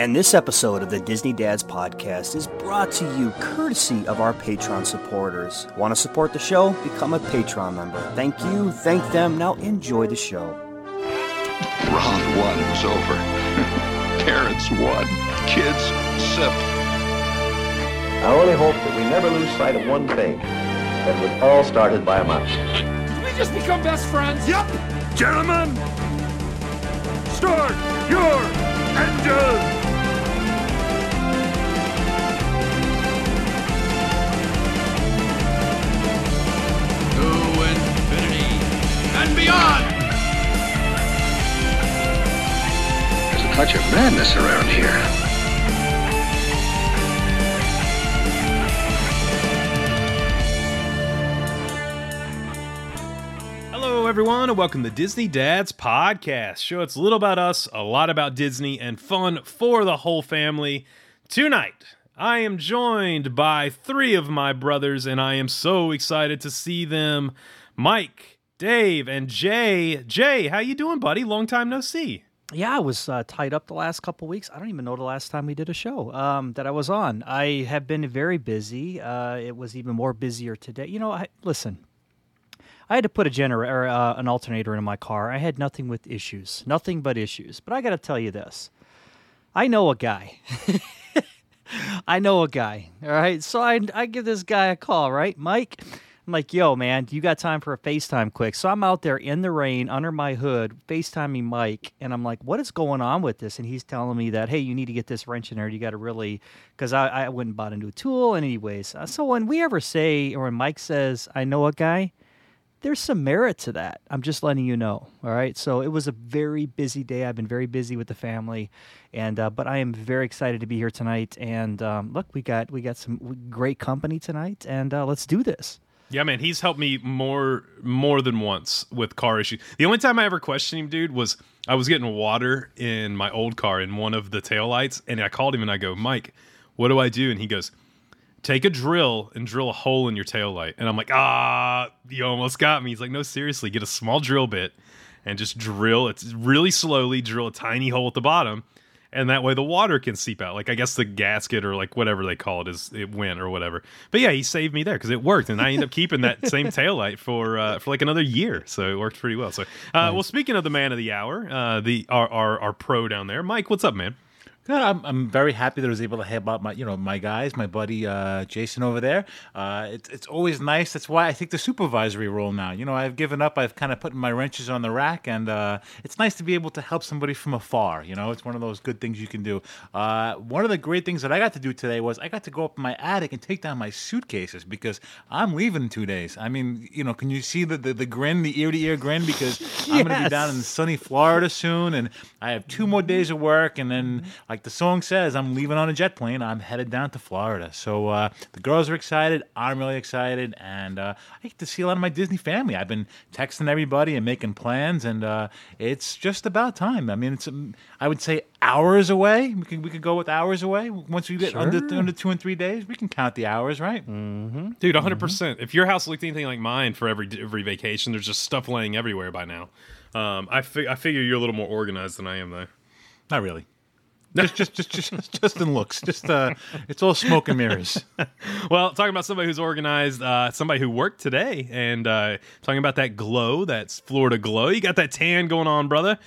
And this episode of the Disney Dads Podcast is brought to you courtesy of our Patreon supporters. Want to support the show? Become a Patreon member. Thank you, thank them. Now enjoy the show. Round one was over. Parents won. Kids sip. I only hope that we never lose sight of one thing. That it was all started by a mouse. Did we just become best friends? Yep. Gentlemen, start your engine. And beyond. There's a touch of madness around here. Hello, everyone, and welcome to Disney Dads Podcast. Show it's a little about us, a lot about Disney, and fun for the whole family. Tonight, I am joined by three of my brothers, and I am so excited to see them. Mike, Dave, and Jay. Jay, how you doing, buddy? Long time no see. Yeah, I was uh, tied up the last couple weeks. I don't even know the last time we did a show um, that I was on. I have been very busy. Uh, it was even more busier today. You know, I, listen, I had to put a generator, uh, an alternator in my car. I had nothing with issues, nothing but issues. But I got to tell you this: I know a guy. I know a guy. All right, so I I give this guy a call. Right, Mike. I'm like, yo, man, you got time for a FaceTime quick? So I'm out there in the rain under my hood, FaceTiming Mike, and I'm like, what is going on with this? And he's telling me that, hey, you need to get this wrench in there. You got to really, because I, I and bought a new tool. And anyways, uh, so when we ever say, or when Mike says, I know a guy, there's some merit to that. I'm just letting you know. All right. So it was a very busy day. I've been very busy with the family, and uh, but I am very excited to be here tonight. And um, look, we got we got some great company tonight, and uh, let's do this. Yeah, man, he's helped me more more than once with car issues. The only time I ever questioned him, dude, was I was getting water in my old car in one of the taillights, and I called him and I go, Mike, what do I do? And he goes, Take a drill and drill a hole in your taillight. And I'm like, ah, you almost got me. He's like, no, seriously, get a small drill bit and just drill it really slowly, drill a tiny hole at the bottom and that way the water can seep out. Like I guess the gasket or like whatever they call it is it went or whatever. But yeah, he saved me there because it worked, and I ended up keeping that same tail light for uh, for like another year. So it worked pretty well. So uh, nice. well, speaking of the man of the hour, uh, the our, our our pro down there, Mike, what's up, man? Good. I'm, I'm very happy that I was able to help out my, you know, my guys, my buddy uh, Jason over there. Uh, it's it's always nice. That's why I take the supervisory role now. You know, I've given up. I've kind of put my wrenches on the rack, and uh, it's nice to be able to help somebody from afar. You know, it's one of those good things you can do. Uh, one of the great things that I got to do today was I got to go up in my attic and take down my suitcases because I'm leaving in two days. I mean, you know, can you see the the, the grin, the ear to ear grin? Because yes. I'm going to be down in sunny Florida soon, and I have two more days of work, and then like the song says, I'm leaving on a jet plane. I'm headed down to Florida. So uh, the girls are excited. I'm really excited, and uh, I get to see a lot of my Disney family. I've been texting everybody and making plans, and uh, it's just about time. I mean, it's um, I would say hours away. We could we could go with hours away. Once we get sure. under under two and three days, we can count the hours, right? Mm-hmm. Dude, 100. Mm-hmm. percent If your house looked anything like mine for every every vacation, there's just stuff laying everywhere by now. Um, I fi- I figure you're a little more organized than I am, though. Not really. Just, just, just, just, just in looks. Just, uh, it's all smoke and mirrors. well, talking about somebody who's organized, uh, somebody who worked today, and uh, talking about that glow, that's Florida glow. You got that tan going on, brother.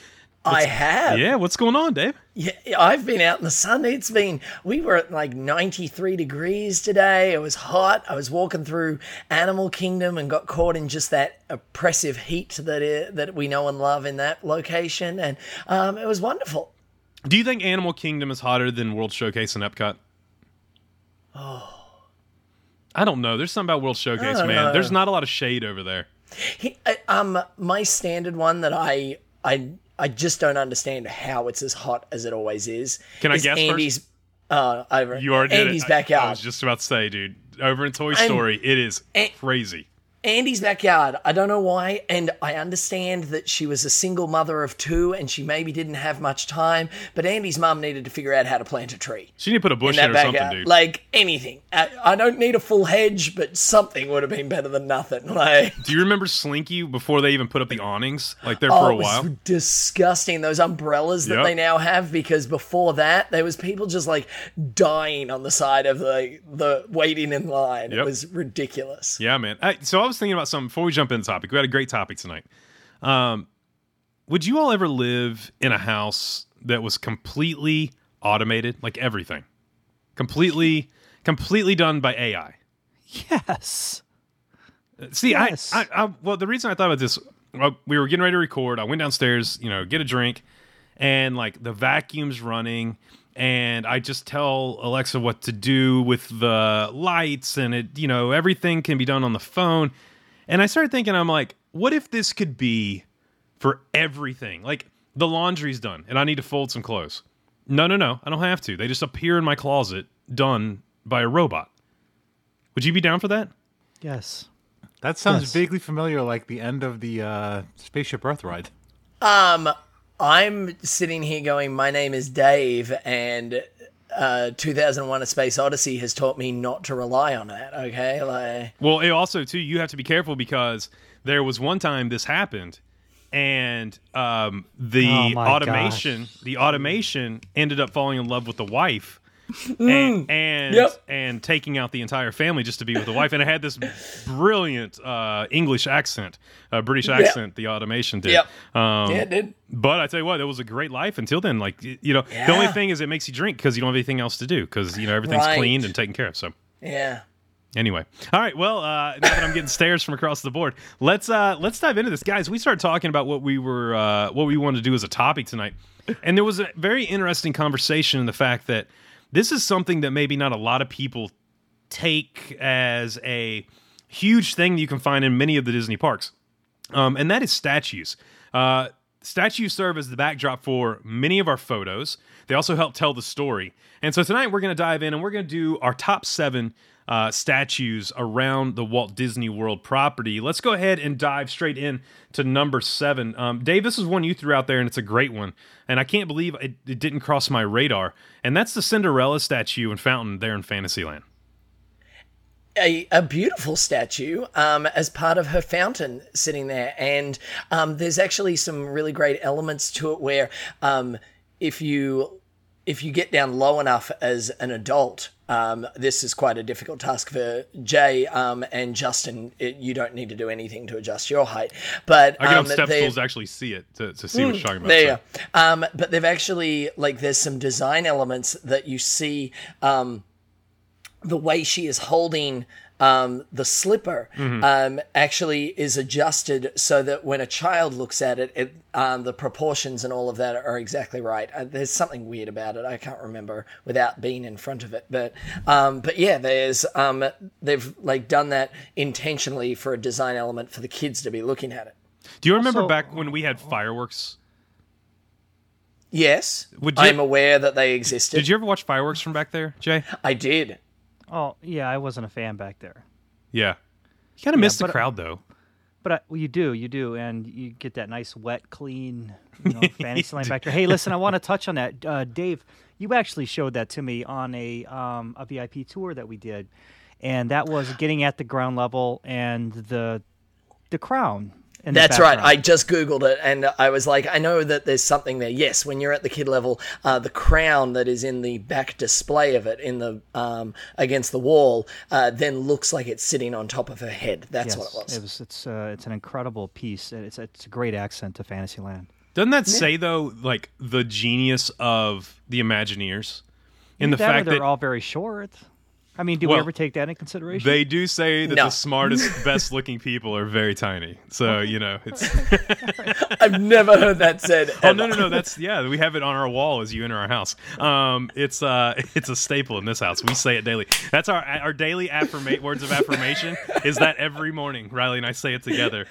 What's, I have. Yeah, what's going on, Dave? Yeah, I've been out in the sun. It's been, we were at like 93 degrees today. It was hot. I was walking through Animal Kingdom and got caught in just that oppressive heat that, it, that we know and love in that location. And um, it was wonderful. Do you think Animal Kingdom is hotter than World Showcase and Epcot? Oh. I don't know. There's something about World Showcase, man. Know. There's not a lot of shade over there. He, um, my standard one that I I I just don't understand how it's as hot as it always is. Can I is guess Andy's, first? Uh, over you already Andy's did backyard. I, I was just about to say, dude. Over in Toy Story, and, it is crazy. Andy's backyard. I don't know why, and I understand that she was a single mother of two, and she maybe didn't have much time. But Andy's mum needed to figure out how to plant a tree She need to put a bush in in, or something, backyard. dude. Like anything. I, I don't need a full hedge, but something would have been better than nothing. Like. Do you remember Slinky before they even put up the awnings? Like there Oh, for a it was while. disgusting. Those umbrellas that Yep. they now have, because before that, there was people just like dying on the side of the the waiting in line. It was ridiculous. Yeah, man. I, so I was thinking about something before we jump into the topic. We had a great topic tonight. Um, would you all ever live in a house that was completely automated, like everything, completely, completely done by AI? Yes. See, Yes. I, I, I, well, the reason I thought about this, well, we were getting ready to record. I went downstairs, you know, get a drink, and like the vacuum's running, and I just tell Alexa what to do with the lights, and it, you know, everything can be done on the phone. And I started thinking, I'm like, what if this could be for everything? Like the laundry's done, and I need to fold some clothes. No, no, no, I don't have to. They just appear in my closet, done by a robot. Would you be down for that? Yes. That sounds Yes. vaguely familiar, like the end of the uh, Spaceship Earth ride. Um, I'm sitting here going, my name is Dave, and uh, 2001: A Space Odyssey has taught me not to rely on that. Okay, like Well, it also too, you have to be careful because there was one time this happened, and um, the Oh my automation, the automation ended up falling in love with the wife, and and, Yep. and taking out the entire family just to be with the wife, and it had this brilliant uh, English accent, uh, British accent. The automation did. Yep. Um, yeah, dude. But I tell you what, it was a great life until then. Like you know, the only thing is it makes you drink because you don't have anything else to do because you know everything's Right. cleaned and taken care of. So. Yeah. Anyway, all right. Well, uh, now that I'm getting stares from across the board, let's uh, let's dive into this, guys. We started talking about what we were uh, what we wanted to do as a topic tonight, and there was a very interesting conversation in the fact that this is something that maybe not a lot of people take as a huge thing that you can find in many of the Disney parks, um, and that is statues. Uh, statues serve as the backdrop for many of our photos. They also help tell the story. And so tonight we're going to dive in and we're going to do our top seven uh, statues around the Walt Disney World property. Let's go ahead and dive straight in to number seven. Um, Dave, this is one you threw out there, and it's a great one. And I can't believe it, it didn't cross my radar. And that's the Cinderella statue and fountain there in Fantasyland. a, a beautiful statue um, as part of her fountain sitting there. And um, there's actually some really great elements to it where um, if you if you get down low enough as an adult, um, this is quite a difficult task for Jay um, and Justin. It, you don't need to do anything to adjust your height, but I um, step stools to actually see it to, to see what you're talking about. there so. Um, but they've actually like there's some design elements that you see um, the way she is holding um, the slipper Mm-hmm. um, actually is adjusted so that when a child looks at it, it um, the proportions and all of that are exactly right. Uh, there's something weird about it. I can't remember without being in front of it, but um, but yeah, there's um, they've like done that intentionally for a design element for the kids to be looking at it. Do you remember Also- back when we had fireworks? Yes, Would you- I'm aware that they existed. Did you ever watch fireworks from back there, Jay? I did. Oh, yeah, I wasn't a fan back there. Yeah. You kind of missed the but- crowd though. But I, well, you do, you do, and you get that nice, wet, clean, you know, Fantasyland back there. Hey, listen, I want to touch on that, uh, Dave. You actually showed that to me on a um, a VIP tour that we did, and that was getting at the ground level and the the crown. In That's right. I just Googled it and I was like, I know that there's something there. Yes, when you're at the kid level, uh, the crown that is in the back display of it in the um, against the wall uh, then looks like it's sitting on top of her head. That's yes, what it was. it's uh, it's an incredible piece. and It's it's a great accent to Fantasyland. Doesn't that say though, like the genius of the Imagineers, in the fact That or fact they're that all very short. I mean, do Well, we ever take that in consideration? they do say that No. the smartest, best-looking people are very tiny. So you know, it's I've never heard that said. oh no, no, no. That's yeah. We have it on our wall as you enter our house. Um, it's uh, it's a staple in this house. We say it daily. That's our our daily affirmate words of affirmation. Is that every morning Riley and I say it together.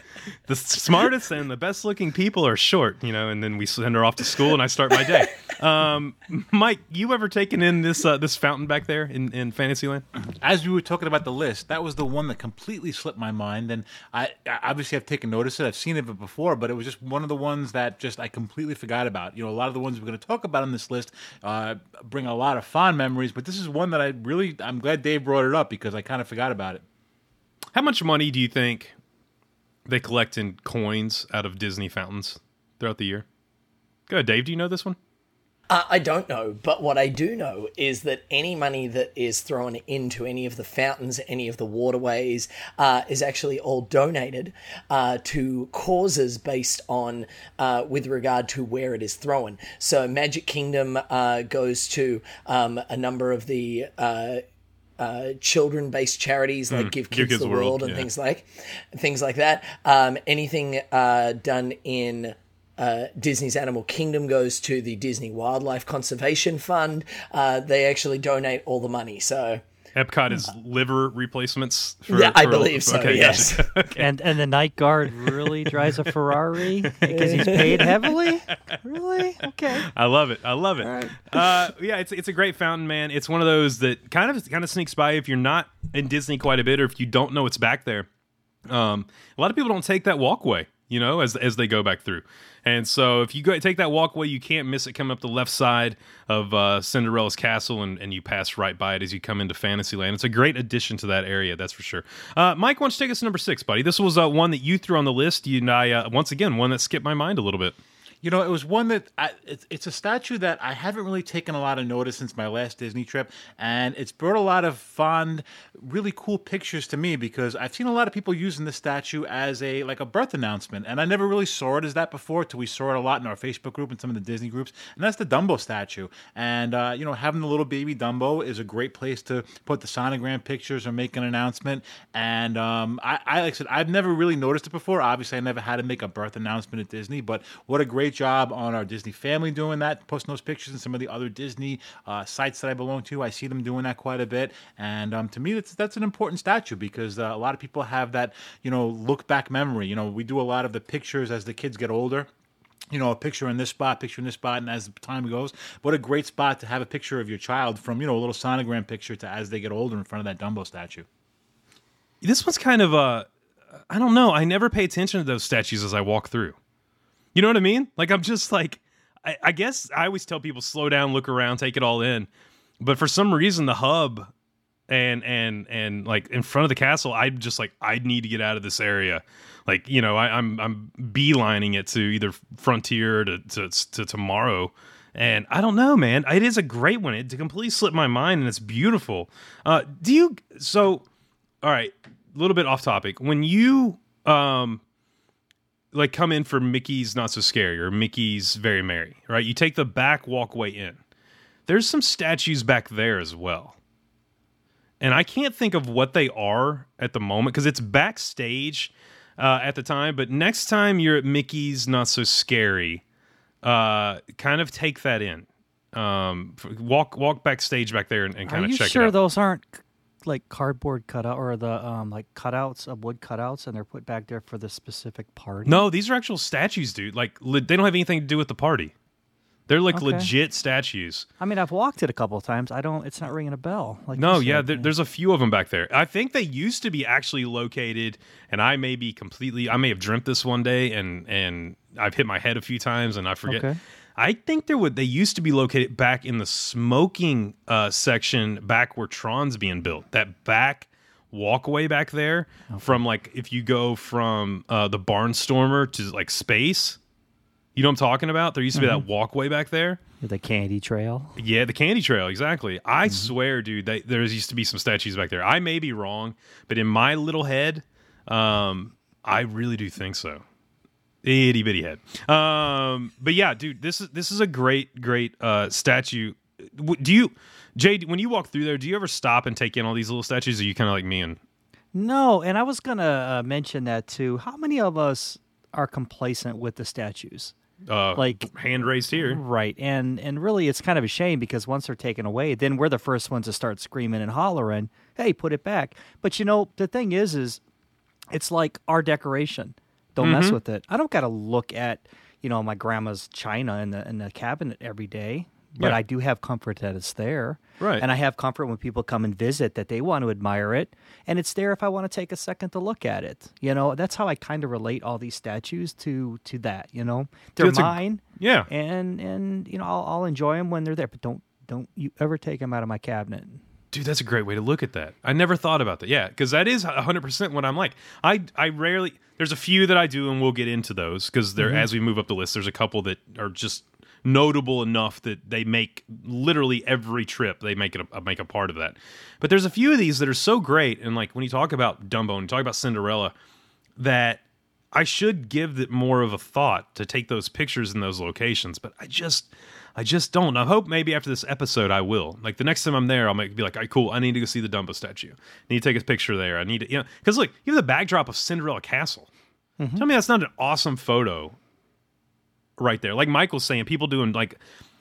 The smartest and the best-looking people are short. You know, and then we send her off to school, and I start my day. Um, Mike, you ever taken in this uh, this fountain back there in in Fantasyland? Fantasyland? as we were talking about the list, that was the one that completely slipped my mind. And I, I obviously have taken notice of it. I've seen it before, but it was just one of the ones that just I completely forgot about. You know, a lot of the ones we're going to talk about on this list uh, bring a lot of fond memories, but this is one that I really I'm glad Dave brought it up because I kind of forgot about it. How much money do you think they collect in coins out of Disney fountains throughout the year? Go ahead, Dave. Do you know this one? Uh, I don't know, but what I do know is that any money that is thrown into any of the fountains, any of the waterways, uh, is actually all donated uh, to causes based on, uh, with regard to where it is thrown. So Magic Kingdom uh, goes to um, a number of the. Uh, uh, children-based charities like Give Kids, the, World, and yeah. things like things like that. Um, anything uh, done in uh, Disney's Animal Kingdom goes to the Disney Wildlife Conservation Fund. Uh, they actually donate all the money. So Epcot is liver replacements. For, Yeah, I for- believe so, yes. gotcha. Okay. And and the night guard really drives a Ferrari because he's paid heavily. Really? Okay. I love it. I love it. Uh, yeah, it's it's a great fountain, man. It's one of those that kind of kind of sneaks by if you're not in Disney quite a bit, or if you don't know it's back there. Um, a lot of people don't take that walkway, you know, as as they go back through. And so if you go take that walkway, you can't miss it coming up the left side of uh, Cinderella's castle, and, and you pass right by it as you come into Fantasyland. It's a great addition to that area, that's for sure. Uh, Mike, why don't you take us to number six, buddy? This was uh, one that you threw on the list. You and I, uh, once again, one that skipped my mind a little bit. You know, it was one that I, it's, it's a statue that I haven't really taken a lot of notice since my last Disney trip, and it's brought a lot of fond, really cool pictures to me because I've seen a lot of people using this statue as a like a birth announcement, and I never really saw it as that before. Till we saw it a lot in our Facebook group and some of the Disney groups, and that's the Dumbo statue. And uh, you know, having the little baby Dumbo is a great place to put the sonogram pictures or make an announcement. And um, I, I like I said, I've never really noticed it before. Obviously, I never had to make a birth announcement at Disney, but what a great job on our Disney family doing that, posting those pictures and some of the other Disney uh, sites that I belong to. I see them doing that quite a bit, and um, to me, that's that's an important statue because uh, a lot of people have that you know look back memory. You know, we do a lot of the pictures as the kids get older you know, a picture in this spot, picture in this spot, and as time goes, what a great spot to have a picture of your child from, you know, a little sonogram picture to as they get older in front of that Dumbo statue. This one's kind of uh I don't know. I never pay attention to those statues as I walk through. You know what I mean? Like I'm just like I, I guess I always tell people slow down, look around, take it all in. But for some reason the hub and and and like in front of the castle, I'm just like I need to get out of this area. Like you know, I, I'm I'm beelining it to either Frontier to to, to tomorrow, and I don't know, man. It is a great one. It completely slipped my mind, and it's beautiful. Uh, do you? So, all right, a little bit off topic. When you um like come in for Mickey's Not So Scary or Mickey's Very Merry, right? You take the back walkway in. There's some statues back there as well and I can't think of what they are at the moment because it's backstage uh, at the time. But next time you're at Mickey's Not So Scary, uh, kind of take that in. Um, walk walk backstage back there and, and kind Are of check sure it out. those aren't like cardboard cutout or the um like cutouts of wood cutouts and they're put back there for the specific party? no, these are actual statues, dude. Like le- they don't have anything to do with the party. They're like Okay. legit statues. I mean I've walked it a couple of times. I don't. It's not ringing a bell. Like No, you yeah, said. there, there's a few of them back there. I think they used to be actually located, and I may be completely. I may have dreamt this one day, and and I've hit my head a few times, and I forget. Okay. I think there would they used to be located back in the smoking uh, section, back where Tron's being built. That back walkway back there, from like if you go from uh, the Barnstormer to like space. You know what I'm talking about? There used to be Mm-hmm. that walkway back there. the candy trail. Yeah, the candy trail, exactly. I Mm-hmm. swear, dude, they, there used to be some statues back there. I may be wrong, but in my little head, um, I really do think so. Itty bitty head. Um, but yeah, dude, this is this is a great, great uh, statue. Do you, Jay, when you walk through there, do you ever stop and take in all these little statues? Or are you kind of like me and No, and I was gonna uh, mention that too. How many of us are complacent with the statues? uh, Like hand raised here? Right. And and really it's kind of a shame because once they're taken away, then we're the first ones to start screaming and hollering, "Hey, put it back." But you know, the thing is is it's like our decoration. Don't mess Mm-hmm. with it. I don't got to look at, you know, my grandma's china in the in the cabinet every day. but Yeah. I do have comfort that it's there. Right. And I have comfort when people come and visit that they want to admire it. And it's there if I want to take a second to look at it. You know, that's how I kind of relate all these statues to to that, you know. They're That's a- mine. Yeah. And and you know, I'll, I'll enjoy them when they're there, but don't don't you ever take them out of my cabinet. Dude, that's a great way to look at that. I never thought about that. Yeah, because that is 100% what I'm like. I I rarely there's a few that I do and we'll get into those because there mm-hmm. as we move up the list there's a couple that are just notable enough that they make literally every trip they make it a, make a part of that. But there's a few of these that are so great and like when you talk about Dumbo and you talk about Cinderella that I should give it more of a thought to take those pictures in those locations, but I just I just don't. I hope maybe after this episode I will. Like the next time I'm there, I'll make, be like, all right, cool. I need to go see the Dumbo statue. I need to take a picture there. I need to, you know, because look, you have the backdrop of Cinderella Castle. Mm-hmm. Tell me that's not an awesome photo right there. Like Michael's saying, people doing like,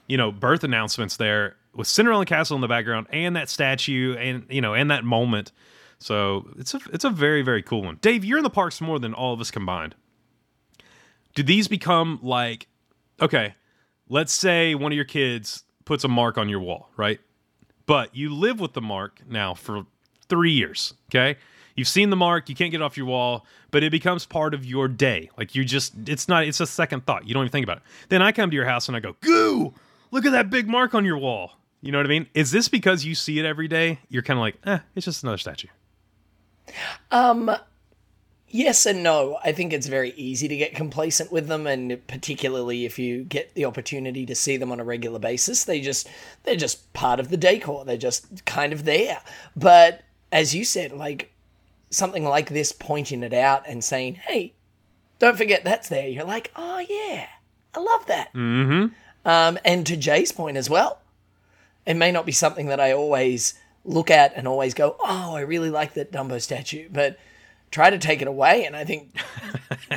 you know, birth announcements there with Cinderella Castle in the background and that statue and you know and that moment. So it's a it's a very very cool one. Dave, you're in the parks more than all of us combined. Do these become like okay? Let's say one of your kids puts a mark on your wall, right? But you live with the mark now for three years. Okay, you've seen the mark, you can't get it off your wall, but it becomes part of your day. Like you just, it's not, it's a second thought. You don't even think about it. Then I come to your house and I go, "Goo! Look at that big mark on your wall." You know what I mean? Is this because you see it every day? You're kind of like, eh, it's just another statue. Yes and no. I think it's very easy to get complacent with them, and particularly if you get the opportunity to see them on a regular basis, they just they're just part of the decor. They're just kind of there. But as you said, like something like this, pointing it out and saying, "Hey, don't forget that's there." You're like, "Oh yeah, I love that." Mm-hmm. Um, and to Jay's point as well, it may not be something that I always look at and always go, "Oh, I really like that Dumbo statue," but try to take it away, and I think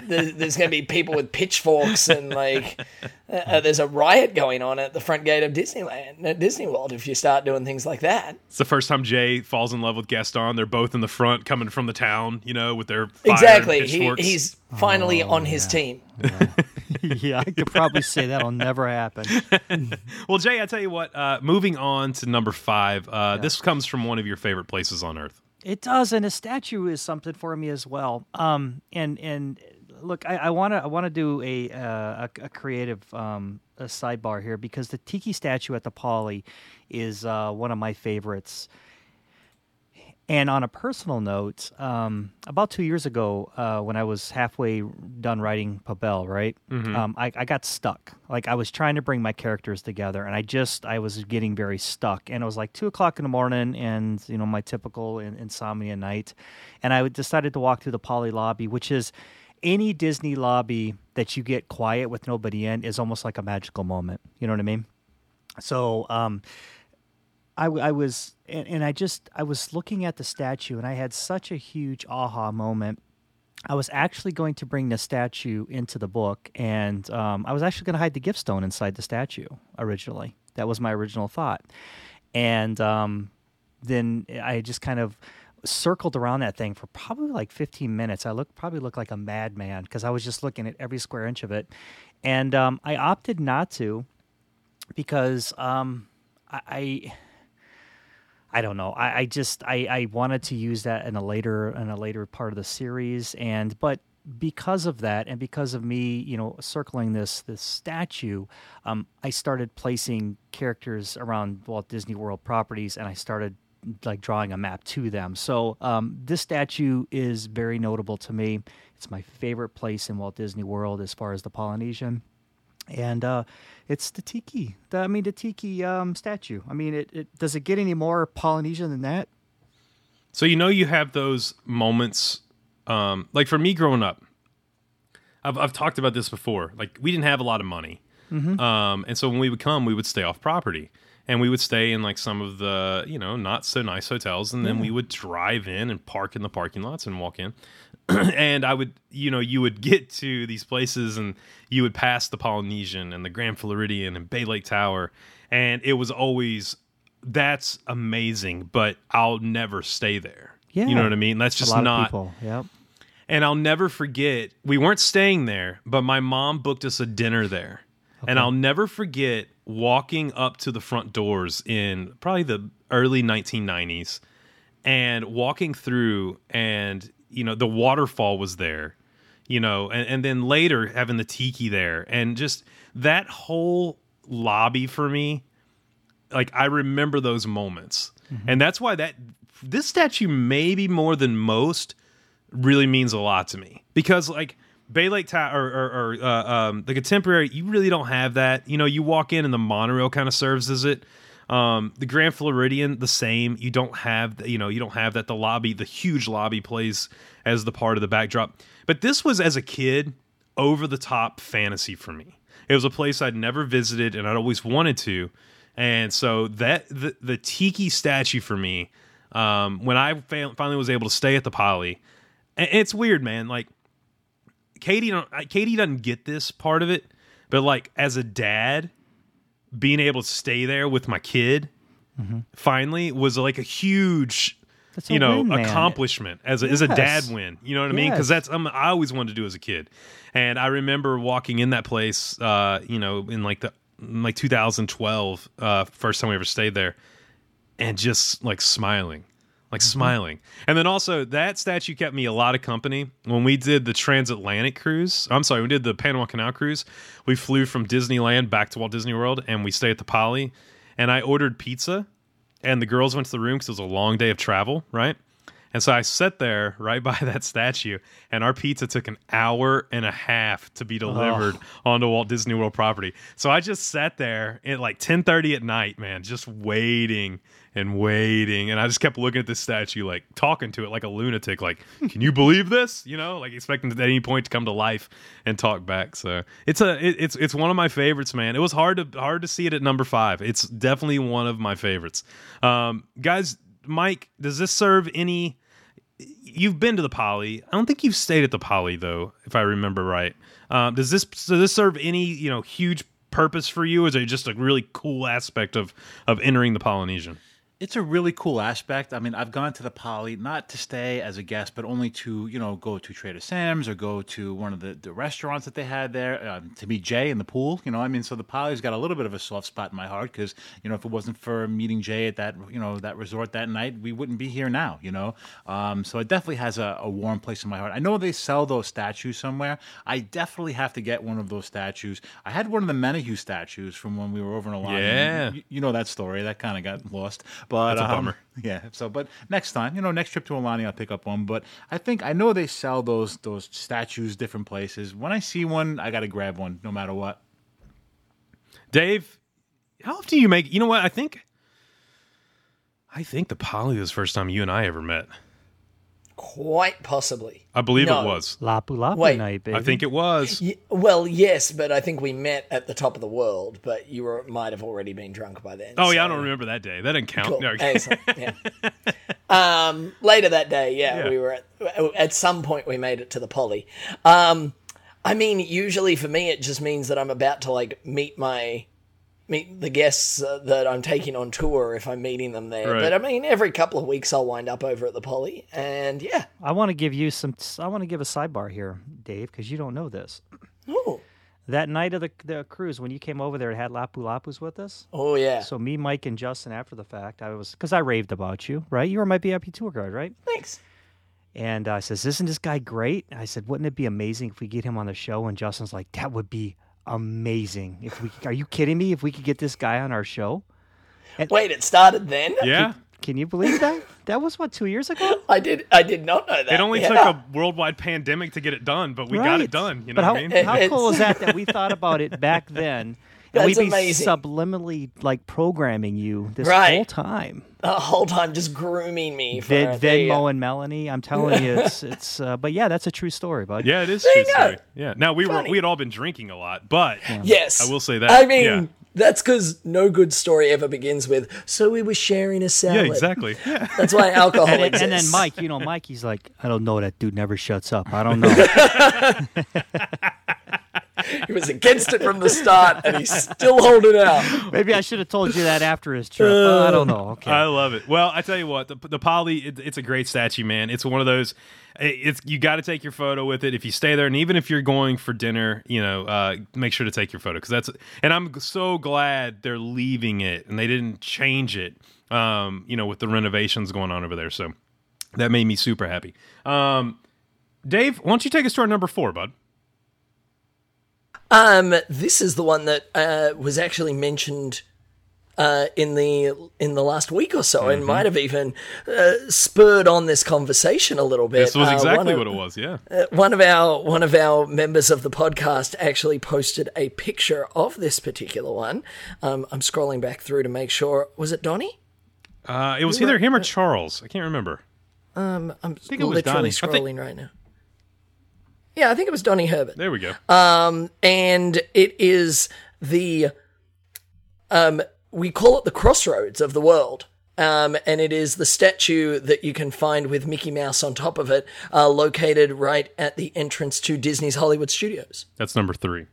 there's, there's going to be people with pitchforks and like uh, there's a riot going on at the front gate of Disneyland at Disney World if you start doing things like that. It's the first time Jay falls in love with Gaston. They're both in the front, coming from the town, you know, with their fire exactly, And he, he's finally on his team. yeah, I could probably say that'll never happen. Well, Jay, I tell you what. Uh, moving on to number five. Uh, This comes from one of your favorite places on earth. It does, and a statue is something for me as well. Um, and and look, I want to I want to do a, uh, a a creative um, a sidebar here because the tiki statue at the Poly is uh, one of my favorites. And on a personal note, um, about two years ago, uh, when I was halfway done writing Pabel, right, um, I, I got stuck. Like I was trying to bring my characters together, and I just I was getting very stuck. And it was like two o'clock in the morning, and you know my typical in, insomnia night, and I decided to walk through the Poly lobby, which is any Disney lobby that you get quiet with nobody in is almost like a magical moment. You know what I mean? So um, I, I was, and, and I just, I was looking at the statue, and I had such a huge aha moment. I was actually going to bring the statue into the book, and um, I was actually going to hide the gift stone inside the statue originally. That was my original thought, and um, then I just kind of circled around that thing for probably like 15 minutes. I looked probably looked like a madman because I was just looking at every square inch of it, and um, I opted not to because um, I. I I don't know. I, I just I, I wanted to use that in a later in a later part of the series, and but because of that, and because of me, you know, circling this this statue, um, I started placing characters around Walt Disney World properties, and I started like drawing a map to them. So um, this statue is very notable to me. It's my favorite place in Walt Disney World as far as the Polynesian and uh, it's the tiki. The, I mean, the tiki um, statue. I mean, it, it does it get any more Polynesian than that? So you know you have those moments, um, like for me growing up. I've I've talked about this before. Like we didn't have a lot of money, um, and so when we would come, we would stay off property, and we would stay in like some of the you know not so nice hotels, and then we would drive in and park in the parking lots and walk in. and I would, you know, you would get to these places and you would pass the Polynesian and the Grand Floridian and Bay Lake Tower, and it was always that's amazing, but I'll never stay there. Yeah. you know what I mean. That's a just lot not. of people. Yep. And I'll never forget. We weren't staying there, but my mom booked us a dinner there. And I'll never forget walking up to the front doors in probably the early 1990s and walking through and you know the waterfall was there you know and, and then later having the tiki there. And just that whole lobby for me like i remember those moments. Mm-hmm. And that's why that this statue maybe more than most really means a lot to me. Because like Bay Lake Tower or, or, or uh, um, the Contemporary, you really don't have that. You know, you walk in and the monorail kind of serves as it. Um, the Grand Floridian, the same. You don't have, the- you know, you don't have that. The lobby, the huge lobby, plays as the part of the backdrop. But this was as a kid over the top fantasy for me. It was a place I'd never visited and I'd always wanted to, and so that the, the tiki statue for me, um, when I fa- finally was able to stay at the Poly, and it's weird, man. Like Katie, don't, Katie doesn't get this part of it, but like as a dad, being able to stay there with my kid finally was like a huge a you know win, accomplishment as a, as a dad win. You know what i mean? Because that's um, i always wanted to do as a kid. And i remember walking in that place uh you know in like the in like 2012 uh first time we ever stayed there and just like smiling like mm-hmm. smiling. And then also that statue kept me a lot of company. When we did the transatlantic cruise i'm sorry we did the panama canal cruise we flew from disneyland back to walt disney world and we stayed at the poly. And i ordered pizza and the girls went to the room because it was a long day of travel right? And so I sat there right by that statue, and our pizza took an hour and a half to be delivered onto Walt Disney World property. So I just sat there at like 10:30 at night, man, just waiting and waiting, and I just kept looking at this statue, like talking to it like a lunatic, like, "Can you believe this?" You know, like expecting at any point to come to life and talk back. So it's a it, it's it's one of my favorites, man. It was hard to hard to see it at number five. It's definitely one of my favorites. Um, guys, Mike, does this serve any? you've been to the poly. I don't think you've stayed at the poly though, if I remember right. Um, does this does this serve any you know huge purpose for you? Is it just a really cool aspect of of entering the Polynesian? It's a really cool aspect. I mean, I've gone to the Poly not to stay as a guest, but only to you know go to Trader Sam's or go to one of the, the restaurants that they had there um, to meet Jay in the pool. You know, I mean, so the Poly's got a little bit of a soft spot in my heart because you know if it wasn't for meeting Jay at that you know that resort that night, we wouldn't be here now. You know, um, so it definitely has a, a warm place in my heart. I know they sell those statues somewhere. I definitely have to get one of those statues. I had one of the Menehune statues from when we were over in Aulani. Yeah. You, you know that story. That kind of got lost. But That's a um, bummer. Yeah. So, but next time, you know, next trip to Aulani, I'll pick up one. But I think I know they sell those those statues different places. When I see one, I got to grab one, no matter what. Dave, how often do you make? You know what? I think I think the poly was the first time you and I ever met. Quite possibly. I believe No. it was. Lapu Lapu Wait. night, baby. I think it was. Y- well, yes, but I think we met at the top of the world, but you were, might have already been drunk by then. Oh yeah, I don't remember that day. That didn't count. Cool. No, Excellent. Yeah. um, later that day, yeah, Yeah. we were at, at some point we made it to the poly. Um, I mean, usually for me, it just means that I'm about to like meet my meet the guests uh, that I'm taking on tour if I'm meeting them there. Right. But I mean, every couple of weeks I'll wind up over at the poly, and yeah. I want to give you some. I want to give a sidebar here, Dave, because you don't know this. Oh, That night of the the cruise, when you came over there, it had Lapu Lapus with us. oh yeah. So me, Mike, and Justin, after the fact, I was because I raved about you, right? You were my VIP tour guide, right? Thanks. And I says, "Isn't this guy great?" I said, "Wouldn't it be amazing if we get him on the show?" And Justin's like, "That would be amazing. If we are you kidding me? If we could get this guy on our show?" Wait, it started then. yeah. Can you believe that? That was what two years ago. I did. I did not know that. It only Yeah. took a worldwide pandemic to get it done, but we got it done. You know but how, what I mean? how cool is that that we thought about it back then? And That's we'd be amazing. subliminally like programming you this Right. whole time. the whole time just grooming me for Ven- there you go. Venmo and Melanie. I'm telling you, it's it's. Uh, but yeah, that's a true story, bud. Yeah, it is There true story. Yeah. Now we were we had all been drinking a lot, but Yes. I will say that. I mean, Yeah. that's because no good story ever begins with, so we were sharing a salad." yeah, salad. exactly. Yeah. That's why alcohol And, exists. and then Mike, you know, Mike, he's like, I don't know. That dude never shuts up. I don't know. He was against it from the start, and he's still holding out. Maybe I should have told you that after his trip. I don't know. Okay. I love it. Well, I tell you what, the, the poly, it, it's a great statue, man. It's one of those. It's you got to take your photo with it if you stay there, and even if you're going for dinner, you know, uh, make sure to take your photo because that's. And I'm so glad they're leaving it and they didn't change it. Um, you know, with the renovations going on over there, so that made me super happy. Um, Dave, why don't you take us to our number four, bud? Um, this is the one that uh, was actually mentioned uh, in the in the last week or so, Mm-hmm. and might have even uh, spurred on this conversation a little bit. This was Uh, exactly one of- what it was. Yeah. uh, one of our one of our members of the podcast actually posted a picture of this particular one. Um, I'm scrolling back through to make sure. Was it Donnie? Uh, it was either him or Charles. I can't remember. Um, I'm think it was literally Donnie. scrolling right now. Yeah, I think it was Donnie Herbert. There we go. and it is the um we call it the crossroads of the world um, and it is the statue that you can find with Mickey Mouse on top of it, uh, located right at the entrance to Disney's Hollywood Studios. That's number three.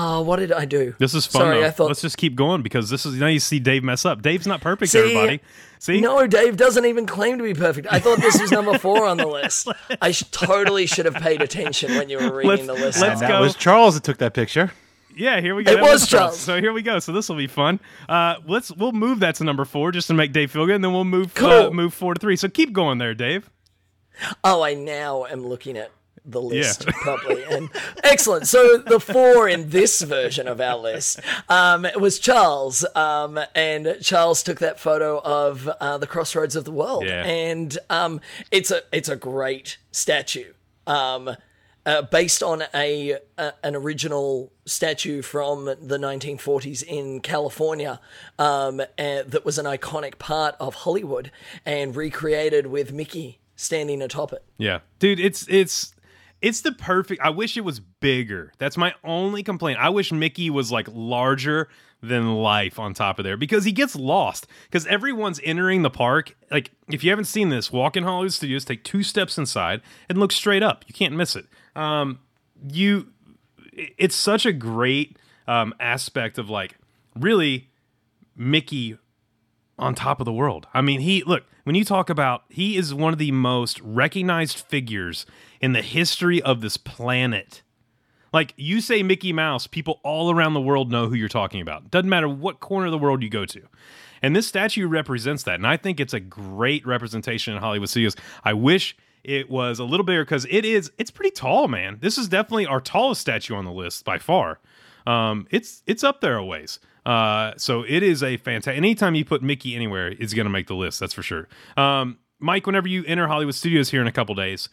Oh, what did I do? This is fun. Sorry, though. I thought. Let's just keep going because this is now you see Dave mess up. Dave's not perfect, See, everybody. See, No, Dave doesn't even claim to be perfect. I thought this was number four on the list. I sh- totally should have paid attention when you were reading Let's- the list. let's out. That go. was Charles that took that picture. yeah, here we go. It That was fun. Charles. So here we go. So this will be fun. Uh, let's we'll move that to number four just to make Dave feel good, and then we'll move uh, move four to three. So keep going there, Dave. Oh, I now am looking at the list Yeah. properly. And excellent. So the four in this version of our list um, it was Charles, um, and Charles took that photo of uh, the crossroads of the world, Yeah. and um, it's a it's a great statue. Um, uh, based on a, an original statue from the 1940s in California, um, and that was an iconic part of Hollywood, and recreated with Mickey standing atop it. Yeah, dude, it's it's it's the perfect. I wish it was bigger. That's my only complaint. I wish Mickey was like larger than life on top of there because he gets lost because everyone's entering the park. Like if you haven't seen this, walk in Hollywood Studios, take two steps inside, and look straight up. You can't miss it. Um, you, it's such a great um, aspect of like really Mickey on top of the world. I mean, he look when you talk about he is one of the most recognized figures in the history of this planet. Like you say Mickey Mouse, people all around the world know who you're talking about. Doesn't matter what corner of the world you go to. And this statue represents that. And I think it's a great representation in Hollywood studios. I wish it was a little bigger because it is it's pretty tall, man. This is definitely our tallest statue on the list by far. Um, it's it's up there a ways. Uh, so it is a fantastic. Anytime you put Mickey anywhere, it's going to make the list. That's for sure. Um, Mike, whenever you enter Hollywood Studios here in a couple days,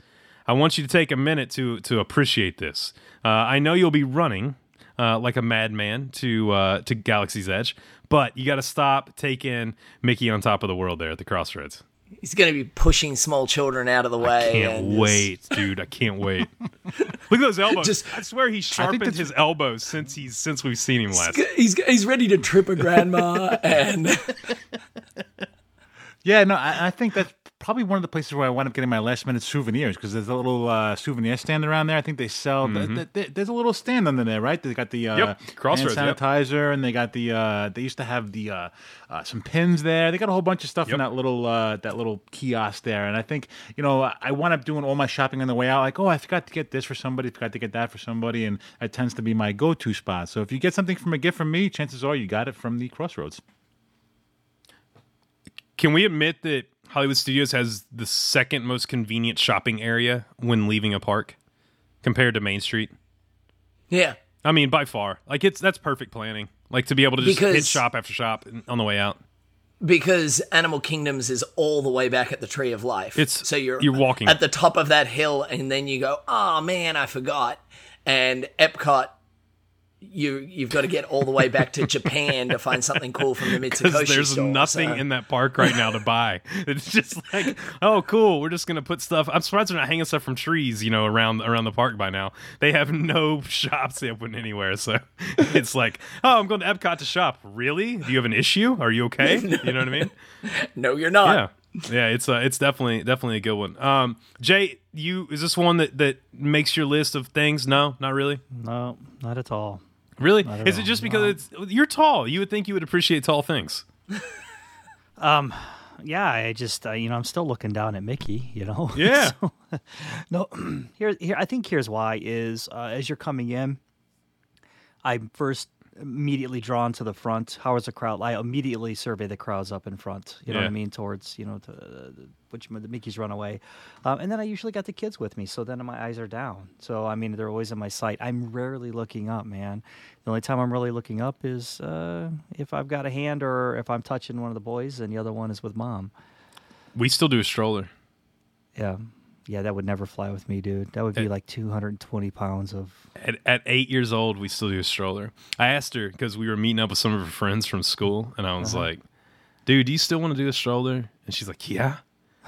I want you to take a minute to to appreciate this. Uh, I know you'll be running uh, like a madman to uh, to Galaxy's Edge, but you got to stop, take in Mickey on top of the world there at the crossroads. He's going to be pushing small children out of the way. Can't and just- wait, dude! I can't wait. Look at those elbows. Just- I swear he sharpened his elbows since he's since we've seen him last. He's he's ready to trip a grandma, and Yeah, no, I, I think that's probably one of the places where I wind up getting my last minute souvenirs because there's a little uh, souvenir stand around there. I think they sell. th- th- th- there's a little stand under there, right? They got the uh, Yep, Crossroads, hand yep. sanitizer, and they got the. Uh, they used to have the uh, uh, some pins there. They got a whole bunch of stuff in that little uh, that little kiosk there. And I think you know I wind up doing all my shopping on the way out. Like, oh, I forgot to get this for somebody. Forgot to get that for somebody, and that tends to be my go-to spot. So if you get something from a gift from me, chances are you got it from the Crossroads. Can we admit that Hollywood Studios has the second most convenient shopping area when leaving a park compared to Main Street? yeah, I mean, by far. Like it's that's perfect planning. Like to be able to just hit shop after shop on the way out. because Animal Kingdoms is all the way back at the Tree of Life. It's- so you're you're walking. at the top of that hill, and then you go, "Oh man, I forgot." And Epcot, you you've got to get all the way back to Japan to find something cool from the Because Mitsukoshi there's store, nothing so- in that park right now to buy. It's just like, oh, cool. We're just gonna put stuff. I'm surprised they're not hanging stuff from trees, you know, around around the park by now. They have no shops open anywhere, so it's like, oh, I'm going to Epcot to shop. Really? Do you have an issue? Are you okay? You know what I mean? No, you're not. Yeah. yeah, it's uh, it's definitely definitely a good one. Um, Jay, you is this one that that makes your list of things? No, not really. No, not at all. Really? Is it just because it's you're tall? You would think you would appreciate tall things. Um, yeah, I just uh, you know I'm still looking down at Mickey. You know. Yeah. So, no, here here I think here's why is uh, as you're coming in, I'm first immediately drawn to the front. How is the crowd? I immediately survey the crowds up in front. You know what I mean? Towards you know to uh, which the Mickey's runaway, um, and then I usually got the kids with me. So then my eyes are down. So I mean they're always in my sight. I'm rarely looking up, man. The only time I'm really looking up is uh, if I've got a hand or if I'm touching one of the boys, and the other one is with mom. We still do a stroller. Yeah. Yeah, that would never fly with me, dude. That would be Eh. like 220 pounds of. At, at eight years old, we still do a stroller. I asked her because we were meeting up with some of her friends from school, and I was Uh-huh. like, "Dude, do you still want to do a stroller?" And she's like, "Yeah."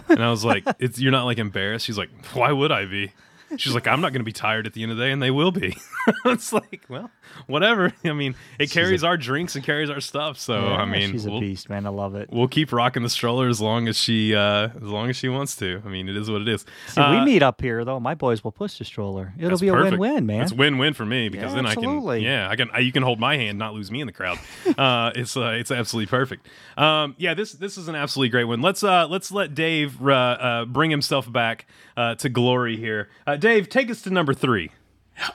And I was like, "It's you're not like embarrassed?" She's like, "Why would I be?" She's like, "I'm not going to be tired at the end of the day, and they will be." it's like, well, whatever. I mean, it carries our drinks and carries our stuff, so I mean, she's a we'll, beast, man. I love it. we'll keep rocking the stroller as long as she uh, as long as she wants to. I mean, it is what it is. See, Uh, we meet up here, though. My boys will push the stroller. It'll be a perfect. win-win, man. It's win-win for me because Yeah, then absolutely. I can, yeah, I can, I, you can hold my hand, not lose me in the crowd. uh, it's, uh, it's absolutely perfect. Um, yeah, this, this is an absolutely great one. Let's, uh, let's let Dave uh, uh, bring himself back uh, to glory here. Dave, take us to number three.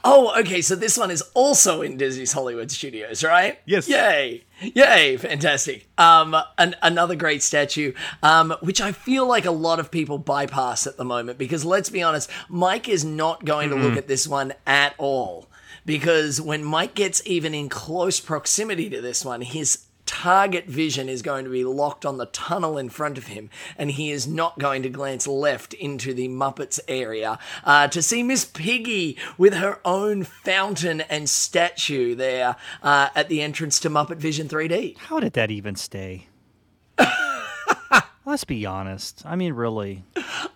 Oh, okay. So this one is also in Disney's Hollywood Studios, right? Yes. Yay! Yay! Fantastic. Um, an, another great statue, um, which I feel like a lot of people bypass at the moment because let's be honest, Mike is not going to look at this one at all. Because when Mike gets even in close proximity to this one, his target vision is going to be locked on the tunnel in front of him, and he is not going to glance left into the Muppets area uh, to see Miss Piggy with her own fountain and statue there uh, at the entrance to Muppet Vision 3D. How did that even stay? Let's be honest. I mean, really.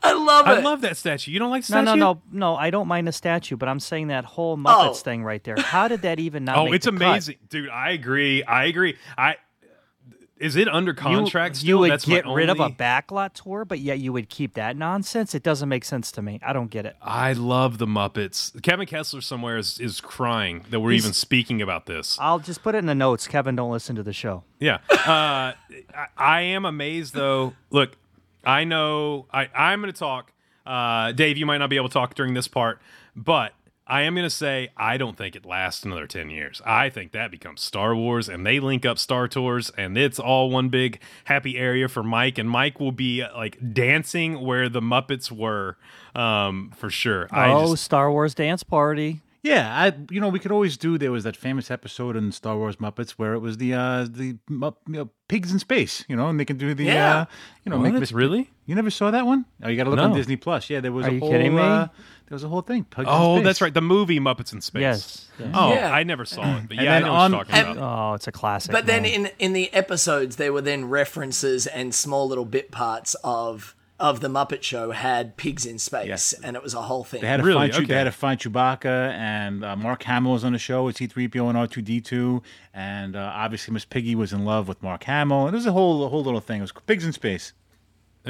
I love it. I love that statue. You don't like the No, statue? no, no, no. I don't mind the statue, but I'm saying that whole Muppets Oh. thing right there. How did that even not? Oh, make it's the cut? amazing, dude. I agree. I agree. I is it under You, contract? you still? would That's get rid of a backlot tour, but yet you would keep that nonsense. It doesn't make sense to me. I don't get it. I love the Muppets. Kevin Kessler somewhere is, is crying that we're He's- even speaking about this. I'll just put it in the notes. Kevin, don't listen to the show. Yeah. Uh, I, I am amazed, though. Look, I know I, I'm going to talk. Uh, Dave, you might not be able to talk during this part, but I am going to say I don't think it lasts another 10 years. I think that becomes Star Wars and they link up Star Tours and it's all one big happy area for Mike. And Mike will be uh, like dancing where the Muppets were um, for sure. Oh, just, Star Wars dance party. Yeah, I you know we could always do. There was that famous episode in Star Wars Muppets where it was the uh the Mupp, you know, pigs in space, you know, and they can do the Yeah. uh you know make What? Miss really? You never saw that one? Oh, you got to look on No. Disney Plus. Yeah, there was Are a you whole. kidding me? Uh, there was a whole thing. Pigs in Oh, Space. that's right. The movie Muppets in Space. Yes. yes. Oh, Yeah. I never saw it, but yeah, I know on- what you're talking and- about. Oh, it's a classic. But then in in the episodes, there were then references and small little bit parts of of the Muppet Show had pigs in space, Yes. and it was a whole thing. They had to Really? find Okay. they had to find Chewbacca and uh, Mark Hamill was on the show with C-3PO and R2D2, and uh, obviously Miss Piggy was in love with Mark Hamill, and it was a whole a whole little thing. It was pigs in space.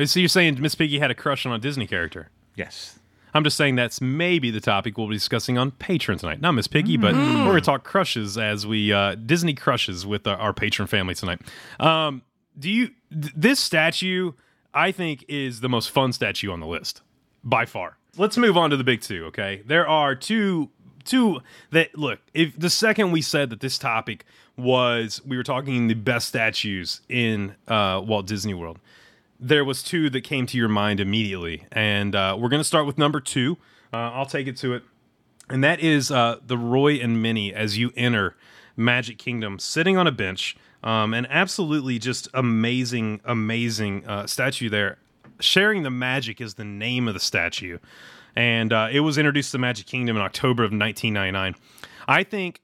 So you're saying Miss Piggy had a crush on a Disney character? Yes. I'm just saying that's maybe the topic we'll be discussing on Patreon tonight. Not Miss Piggy, but we're going to talk crushes as we uh, Disney crushes with uh, our patron family tonight. Um, do you th- this statue? I think is the most fun statue on the list by far. Let's move on to the big two. Okay, there are two two that look. If the second we said that this topic was we were talking the best statues in uh, Walt Disney World there was two that came to your mind immediately, and uh, we're going to start with number two. Uh, I'll take it to it, and that is uh, the Roy and Minnie as you enter Magic Kingdom, sitting on a bench, um, an absolutely just amazing, amazing uh, statue there. Sharing the Magic is the name of the statue, and uh, it was introduced to the Magic Kingdom in October of 1999. I think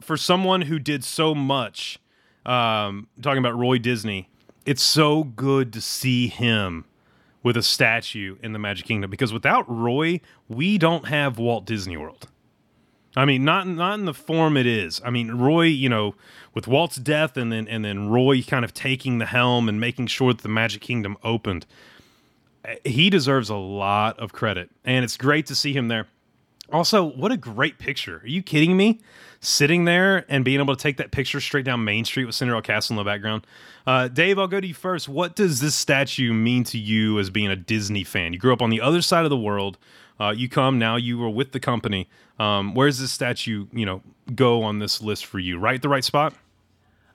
for someone who did so much, um, talking about Roy Disney, it's so good to see him with a statue in the Magic Kingdom because without Roy, we don't have Walt Disney World. I mean, not not in the form it is. I mean, Roy, you know, with Walt's death, and then and then Roy kind of taking the helm and making sure that the Magic Kingdom opened. eh, He deserves a lot of credit, and it's great to see him there. Also, what a great picture! Are you kidding me? Sitting there and being able to take that picture straight down Main Street with Cinderella Castle in the background. Uh, Dave, I'll go to you first. What does this statue mean to you as being a Disney fan? You grew up on the other side of the world. Uh, you come now. You are with the company. Um, where's this statue? You know, go on this list for you. Right, the right spot.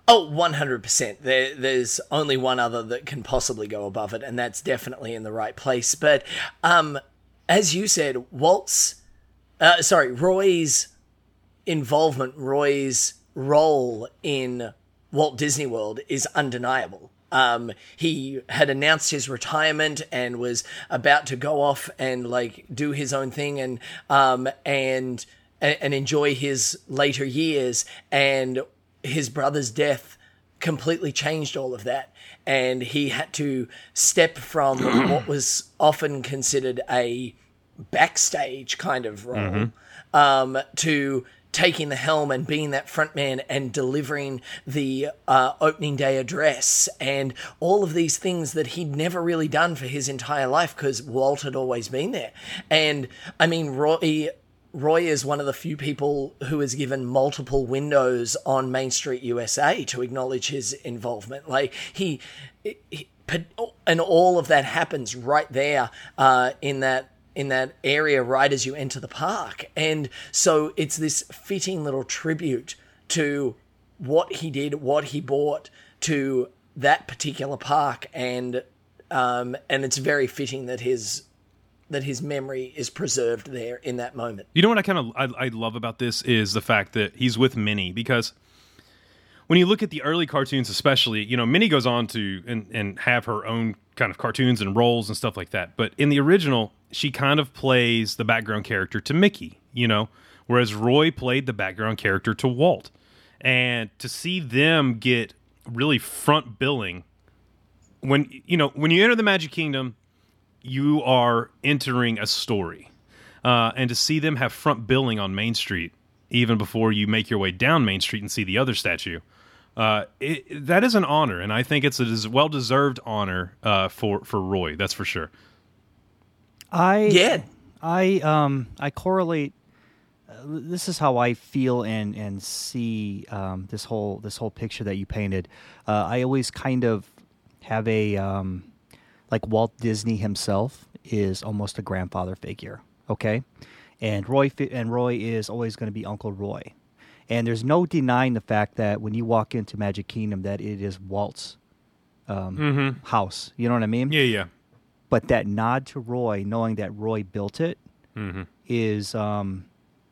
Oh, 100%. There, there's only one other that can possibly go above it, and that's definitely in the right place. But um, as you said, Walt's, uh, sorry, Roy's involvement, Roy's role in Walt Disney World is undeniable. Um, he had announced his retirement and was about to go off and like do his own thing and um, and and enjoy his later years. And his brother's death completely changed all of that. And he had to step from what was often considered a backstage kind of role um, to taking the helm and being that front man and delivering the uh, opening day address and all of these things that he'd never really done for his entire life because Walt had always been there. And I mean, Roy. Roy is one of the few people who has given multiple windows on Main Street USA to acknowledge his involvement. Like he, he and all of that happens right there uh, in that in that area right as you enter the park. And so it's this fitting little tribute to what he did, what he bought to that particular park, and um, and it's very fitting that his that his memory is preserved there in that moment. You know what I kind of I, I love about this is the fact that he's with Minnie because when you look at the early cartoons, especially, you know, Minnie goes on to and, and have her own kind of cartoons and roles and stuff like that. But in the original, she kind of plays the background character to Mickey, you know, whereas Roy played the background character to Walt. And to see them get really front billing when you know when you enter the Magic Kingdom, you are entering a story, uh, and to see them have front billing on Main Street even before you make your way down Main Street and see the other statue, uh, it, that is an honor, and I think it's a well deserved honor uh, for for Roy. That's for sure. I Yeah. I um I correlate. Uh, this is how I feel and and see um, this whole this whole picture that you painted. Uh, I always kind of have a um, like Walt Disney himself is almost a grandfather figure. Okay, and Roy fi- and Roy is always going to be Uncle Roy. And there's no denying the fact that when you walk into Magic Kingdom, that it is Walt's um, house. You know what I mean? Yeah, yeah. But that nod to Roy, knowing that Roy built it, is um,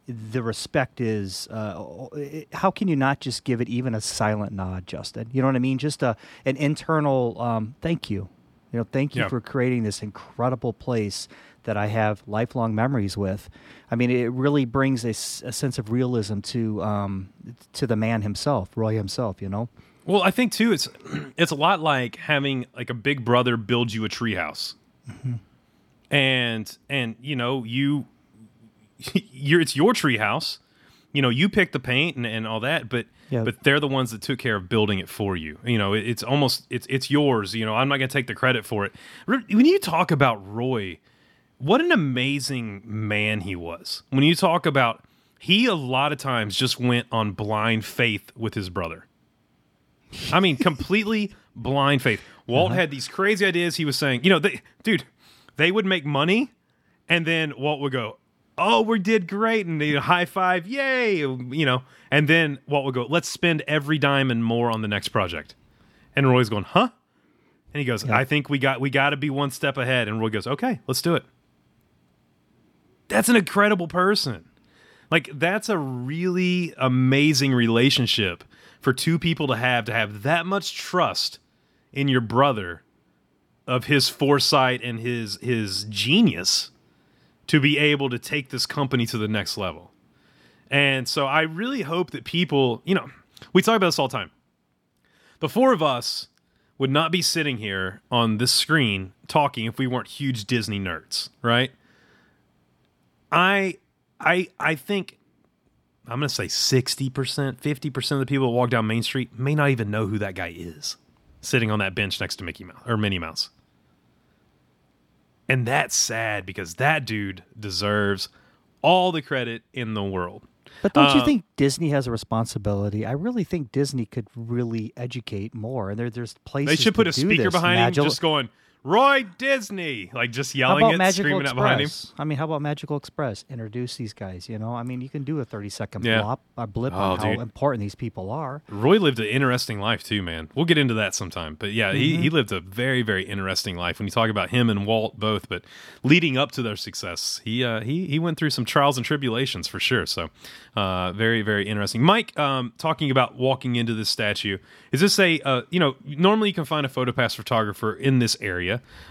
the respect is. Uh, how can you not just give it even a silent nod, Justin? You know what I mean? Just a an internal um, thank you. You know, thank you Yeah. for creating this incredible place that I have lifelong memories with. I mean, it really brings a sense of realism to um, to the man himself, Roy himself. You know. Well, I think too, it's it's a lot like having like a big brother build you a treehouse, Mm-hmm. and and you know you you're it's your treehouse. You know, you pick the paint and, and all that, but Yeah. but they're the ones that took care of building it for you. You know, it, it's almost it's it's yours. You know, I'm not going to take the credit for it. When you talk about Roy, what an amazing man he was. When you talk about he a lot of times just went on blind faith with his brother. I mean, completely blind faith. Walt uh-huh. had these crazy ideas. He was saying, you know, they, dude, they would make money, and then Walt would go, "Oh, we did great," and they high five, yay, you know, and then Walt would go, "Let's spend every dime and more on the next project," and Roy's going, "Huh?" And he goes, "I think we got we got to be one step ahead," and Roy goes, "Okay, let's do it." That's an incredible person. Like that's a really amazing relationship for two people to have to have that much trust in your brother of his foresight and his his genius to be able to take this company to the next level. And so I really hope that people, you know, we talk about this all the time. The four of us would not be sitting here on this screen talking if we weren't huge Disney nerds, right? I I I think I'm going to say 60%, 50% of the people that walk down Main Street may not even know who that guy is sitting on that bench next to Mickey Mouse or Minnie Mouse. And that's sad because that dude deserves all the credit in the world. But don't you Uh, think Disney has a responsibility? I really think Disney could really educate more, and there, there's places. They should put a speaker behind Magil- him just going, Roy Disney, like just yelling it, Magical screaming Express? out behind him. I mean, how about Magical Express? Introduce these guys. You know, I mean, you can do a thirty second Yeah. blop, a blip Oh, on how important these people are. Roy lived an interesting life too, man. We'll get into that sometime. But yeah, he, Mm-hmm. he lived a very, very interesting life. When you talk about him and Walt both, but leading up to their success, he uh, he he went through some trials and tribulations for sure. So uh, very, very interesting. Mike, um, talking about walking into this statue, is this a uh, you know normally you can find a photopass photographer in this area.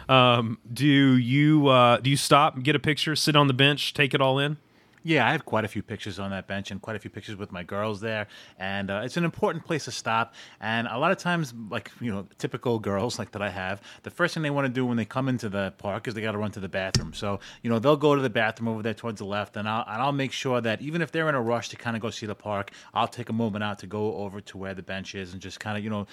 Um, do you uh, do you stop, get a picture, sit on the bench, take it all in? Yeah, I have quite a few pictures on that bench and quite a few pictures with my girls there. And uh, it's an important place to stop. And a lot of times, like, you know, typical girls like that I have, the first thing they want to do when they come into the park is they got to run to the bathroom. So, you know, they'll go to the bathroom over there towards the left. And I'll, and I'll make sure that even if they're in a rush to kind of go see the park, I'll take a moment out to go over to where the bench is and just kind of, you know,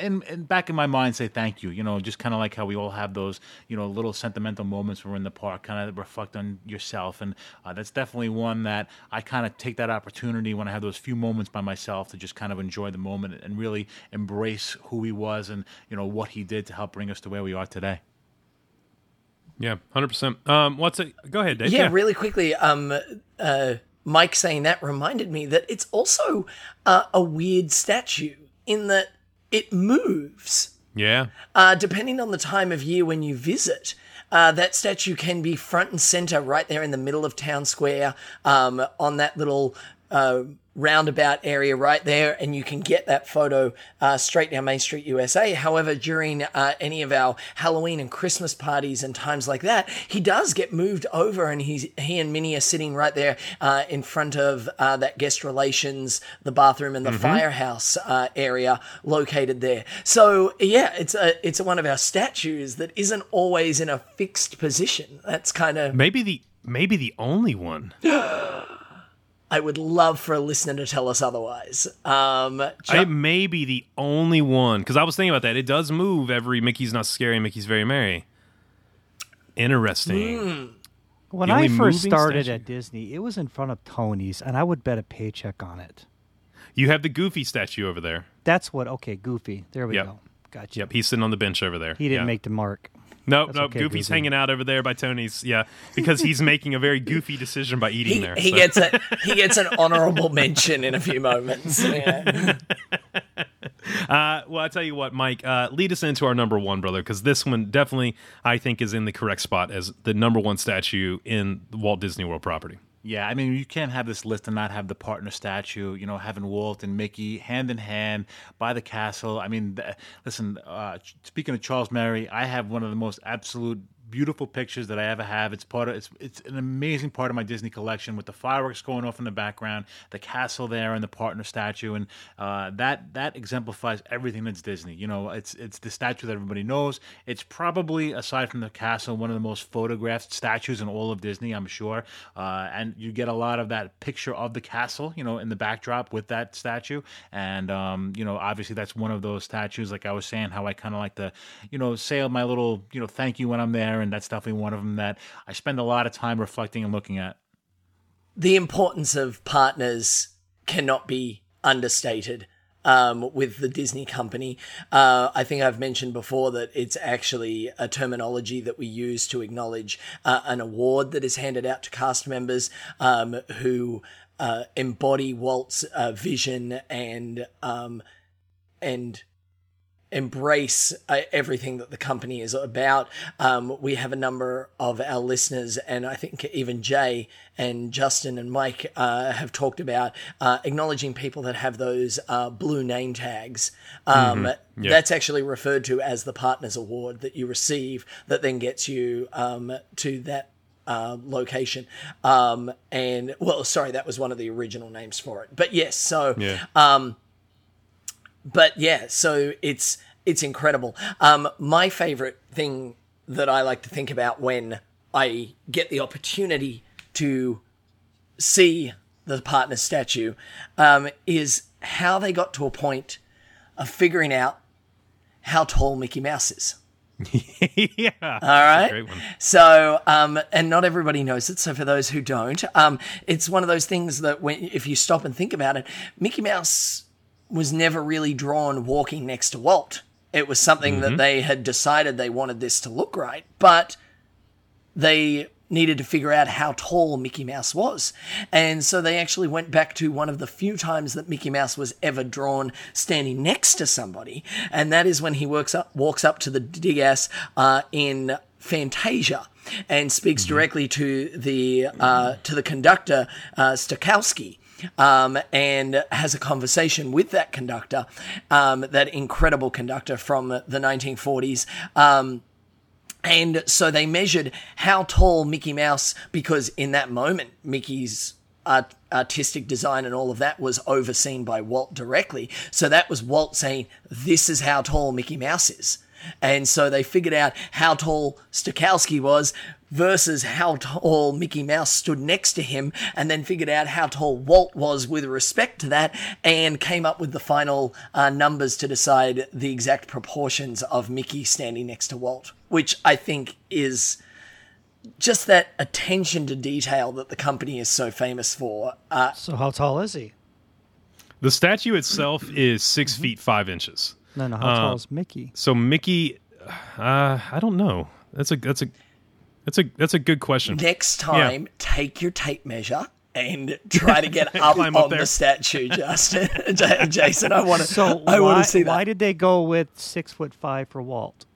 and, in back in my mind say thank you. You know, just kind of like how we all have those, you know, little sentimental moments when we're in the park, kind of reflect on yourself. And uh, that's definitely one that I kind of take that opportunity when I have those few moments by myself to just kind of enjoy the moment and really embrace who he was and, you know, what he did to help bring us to where we are today. Yeah, hundred percent. Um, what's it? Go ahead, Dave. yeah, really quickly, um, uh, Mike saying that reminded me that it's also uh, a weird statue in that it moves yeah. uh, depending on the time of year when you visit. Uh, that statue can be front and center right there in the middle of town square um, on that little uh, roundabout area right there, and you can get that photo uh, straight down Main Street, USA. However, during uh, any of our Halloween and Christmas parties and times like that, he does get moved over, and he's he and Minnie are sitting right there uh, in front of uh, that guest relations, the bathroom, and the firehouse uh, area located there. So yeah, it's a it's one of our statues that isn't always in a fixed position. That's kind of Maybe the maybe the only one. I would love for a listener to tell us otherwise. Um, Jo- It may be the only one because I was thinking about that. It does move every Mickey's Not Scary, Mickey's Very Merry. Interesting. When I first started statue? at Disney, it was in front of Tony's, and I would bet a paycheck on it. You have the Goofy statue over there. That's what. Okay, Goofy. There we Yep. go. Gotcha. Yep, he's sitting on the bench over there. He didn't Yeah. make the mark. Nope, That's nope. okay, Goofy's Goofy. hanging out over there by Tony's. Yeah, because he's making a very goofy decision by eating he, there. he so. gets a he gets an honorable mention in a few moments. Yeah. Uh, well, I tell you what, Mike, uh, lead us into our number one, brother, because this one definitely I think is in the correct spot as the number one statue in the Walt Disney World property. Yeah, I mean, you can't have this list and not have the partner statue. You know, having Walt and Mickey hand in hand by the castle. I mean, listen. Uh, speaking of Charles Mary, I have one of the most absolute beautiful pictures that I ever have. It's part of it's it's an amazing part of my Disney collection with the fireworks going off in the background, the castle there, and the partner statue, and uh, that that exemplifies everything that's Disney. You know, it's it's the statue that everybody knows. It's probably aside from the castle, one of the most photographed statues in all of Disney, I'm sure. Uh, and you get a lot of that picture of the castle, you know, in the backdrop with that statue, and um, you know, obviously that's one of those statues. Like I was saying, how I kind of like to, you know, say my little, you know, thank you when I'm there, and that's definitely one of them that I spend a lot of time reflecting and looking at. the importance of partners cannot be understated um, with the Disney company. Uh, I think I've mentioned before that it's actually a terminology that we use to acknowledge uh, an award that is handed out to cast members um, who uh, embody Walt's uh, vision and um, and embrace uh, everything that the company is about. Um, we have a number of our listeners, and I think even Jay and Justin and Mike uh, have talked about uh, acknowledging people that have those uh, blue name tags. Um, Yeah. That's actually referred to as the Partners Award that you receive, that then gets you um, to that. Uh, location um and well sorry that was one of the original names for it but yes so Yeah. But yeah, so it's it's incredible. Um, my favorite thing that I like to think about when I get the opportunity to see the partner statue, um, is how they got to a point of figuring out how tall Mickey Mouse is. yeah. All right. So, um, and not everybody knows it. So, for those who don't, um, it's one of those things that when if you stop and think about it, Mickey Mouse was never really drawn walking next to Walt. It was something that they had decided they wanted this to look right, but they needed to figure out how tall Mickey Mouse was. And so they actually went back to one of the few times that Mickey Mouse was ever drawn standing next to somebody, and that is when he works up walks up to the Digas uh, in Fantasia and speaks directly to the uh, to the conductor uh, Stokowski. Um, and has a conversation with that conductor, um, that incredible conductor from the 1940s. Um, and so they measured how tall Mickey Mouse, because in that moment, Mickey's art- artistic design and all of that was overseen by Walt directly. So that was Walt saying, This is how tall Mickey Mouse is. And so they figured out how tall Stokowski was versus how tall Mickey Mouse stood next to him, and then figured out how tall Walt was with respect to that, and came up with the final uh, numbers to decide the exact proportions of Mickey standing next to Walt, which I think is just that attention to detail that the company is so famous for. Uh, So how tall is he? The statue itself is 6 feet 5 inches. No, no. How Uh, tall is Mickey? So Mickey, uh, I don't know. That's a that's a that's a that's a good question. next time, take your tape measure. And try to get up Climb on up there. the statue, Justin. Jason, I want to. So I why, want to see that. why did they go with six foot five for Walt?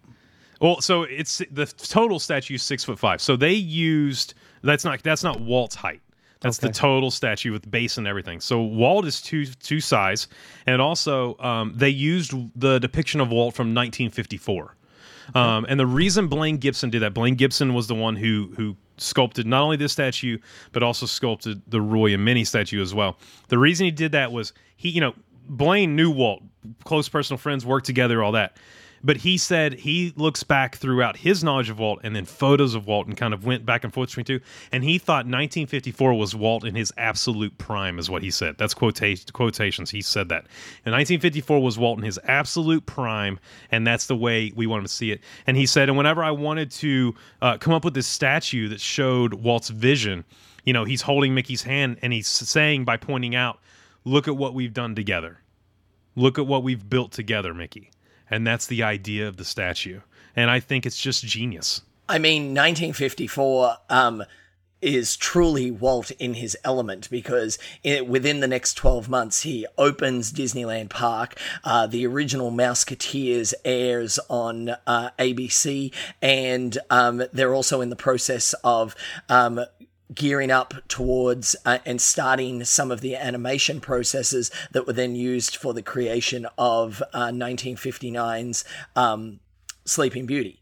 Well, so it's the total statue six foot five. So they used that's not that's not Walt's height. That's the total statue with base and everything. So Walt is two two size, and also um, they used the depiction of Walt from 1954. Um, and the reason Blaine Gibson did that, Blaine Gibson was the one who who sculpted not only this statue but also sculpted the Roy and Minnie statue as well. The reason he did that was he, you know, Blaine knew Walt, close personal friends, worked together, all that. But he said he looks back throughout his knowledge of Walt and then photos of Walt and kind of went back and forth between two. And he thought 1954 was Walt in his absolute prime, is what he said. That's quotation, quotations. He said that. And 1954 was Walt in his absolute prime, and that's the way we want him to see it. And he said, and whenever I wanted to uh, come up with this statue that showed Walt's vision, you know, he's holding Mickey's hand and he's saying by pointing out, look at what we've done together look at what we've built together, Mickey. And that's the idea of the statue. And I think it's just genius. I mean, 1954 um, is truly Walt in his element because it, within the next 12 months, he opens Disneyland Park. Uh, the original Mouseketeers airs on uh, ABC, and um, they're also in the process of. Um, gearing up towards uh, and starting some of the animation processes that were then used for the creation of uh, 1959's um, Sleeping Beauty.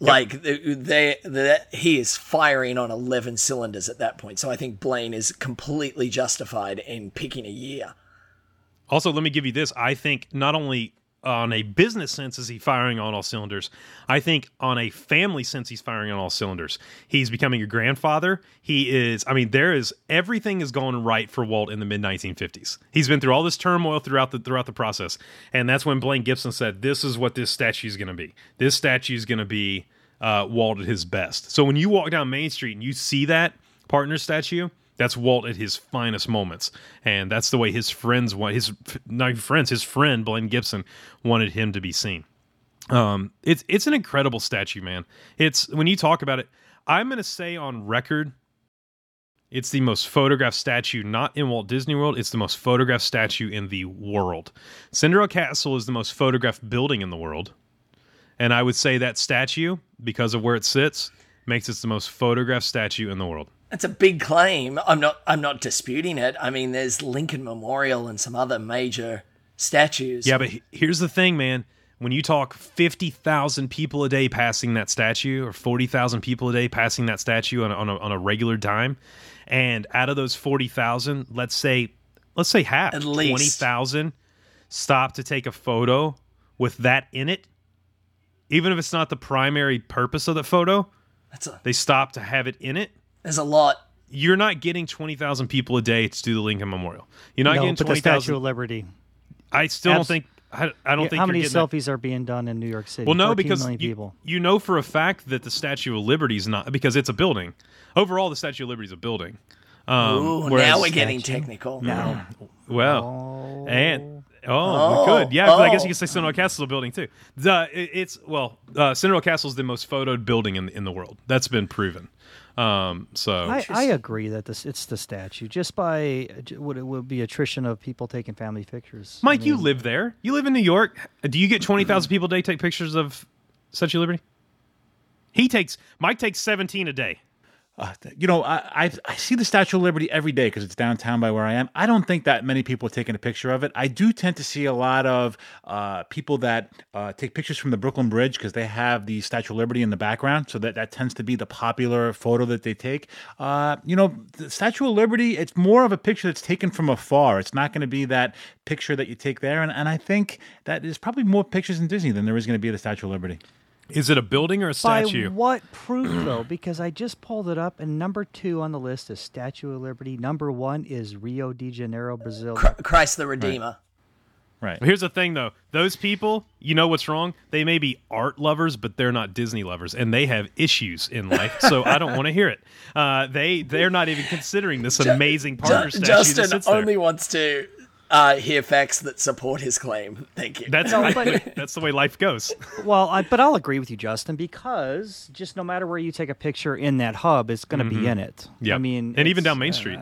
Like they, they, they, he is firing on eleven cylinders at that point. So I think Blaine is completely justified in picking a year. Also, let me give you this. I think not only on a business sense is he firing on all cylinders, I think on a family sense he's firing on all cylinders. He's becoming a grandfather. He is, I mean, there is everything is going right for Walt in the mid 1950s. He's been through all this turmoil throughout the throughout the process, and that's when Blaine Gibson said, "This is what this statue is going to be. This statue is going to be uh, Walt at his best." So when you walk down Main Street and you see that partner statue, that's Walt at his finest moments, and that's the way his friends want his not friends, his friend Blaine Gibson wanted him to be seen. Um, it's it's an incredible statue, man. It's when you talk about it, I'm gonna say on record, it's the most photographed statue, not in Walt Disney World. It's the most photographed statue in the world. Cinderella Castle is the most photographed building in the world, and I would say that statue, because of where it sits, makes it the most photographed statue in the world. That's a big claim. I'm not. I'm not disputing it. I mean, there's Lincoln Memorial and some other major statues. Yeah, but here's the thing, man. When you talk 50,000 people a day passing that statue, or 40,000 people a day passing that statue on a, on a, on a regular dime, and out of those 40,000, let's say, let's say half, At least. 20,000 stop to take a photo with that in it, even if it's not the primary purpose of the photo, That's a, they stop to have it in it. There's a lot you're not getting twenty thousand people a day to do the Lincoln Memorial. You're not no, getting but the twenty Statue thousand. of Liberty. I still don't think. I, I don't Yeah, think how you're many getting that. selfies are being done in New York City? Well, no, 14 because million you, people. you know for a fact that the Statue of Liberty is not because it's a building. Overall, the Statue of Liberty is a building. Um, Ooh, whereas- now we're getting statue? technical. No. Well, and oh, Oh, we could, yeah. 'cause I guess oh. you could say Cinderella Castle is a building too. The, it- it's well, uh, Cinderella Castle is the most photoed building in in the world. That's been proven. Um, so I, I agree that this it's the statue. Just by what it would be attrition of people taking family pictures. Mike, I you live there. You live in New York. Do you get twenty thousand people a day take pictures of Statue of Liberty? He takes Mike takes seventeen a day. Uh, you know, I, I I see the Statue of Liberty every day because it's downtown by where I am. I don't think that many people are taking a picture of it. I do tend to see a lot of uh, people that uh, take pictures from the Brooklyn Bridge because they have the Statue of Liberty in the background, so that that tends to be the popular photo that they take. Uh, you know, the Statue of Liberty, it's more of a picture that's taken from afar. It's not going to be that picture that you take there, and, and I think that there's probably more pictures in Disney than there is going to be the Statue of Liberty. Is it a building or a statue? By what proof, though? Because I just pulled it up, and number two on the list is Statue of Liberty. Number one is Rio de Janeiro, Brazil. Christ the Redeemer. Right. Here's the thing, though. Those people, you know what's wrong? They may be art lovers, but they're not Disney lovers, and they have issues in life. So I don't want to hear it. Uh, they they're not even considering this amazing Parker Ju- statue that Justin sits there. only wants to uh, hear facts that support his claim. Thank you. That's No, I- but- that's the way life goes. Well, I, but I'll agree with you, Justin, because just no matter where you take a picture in that hub, it's going to be in it. Yeah. I mean, Mm-hmm. And even down Main uh, Street.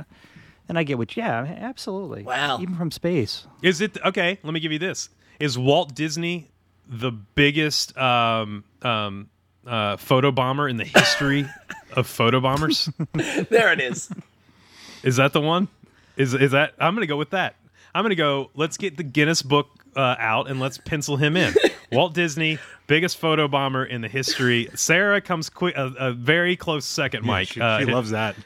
and I get what, yeah, absolutely. Wow. Even from space. Is it okay? Let me give you this: Is Walt Disney the biggest um, um, uh, photo bomber in the history of photo bombers? there it is. Is that the one? Is is that? I'm gonna go with that. I'm gonna go. Let's get the Guinness Book uh, out and let's pencil him in. Walt Disney, biggest photo bomber in the history. Sarah comes quick, a, a very close second. Mike, she, Uh, she loves that.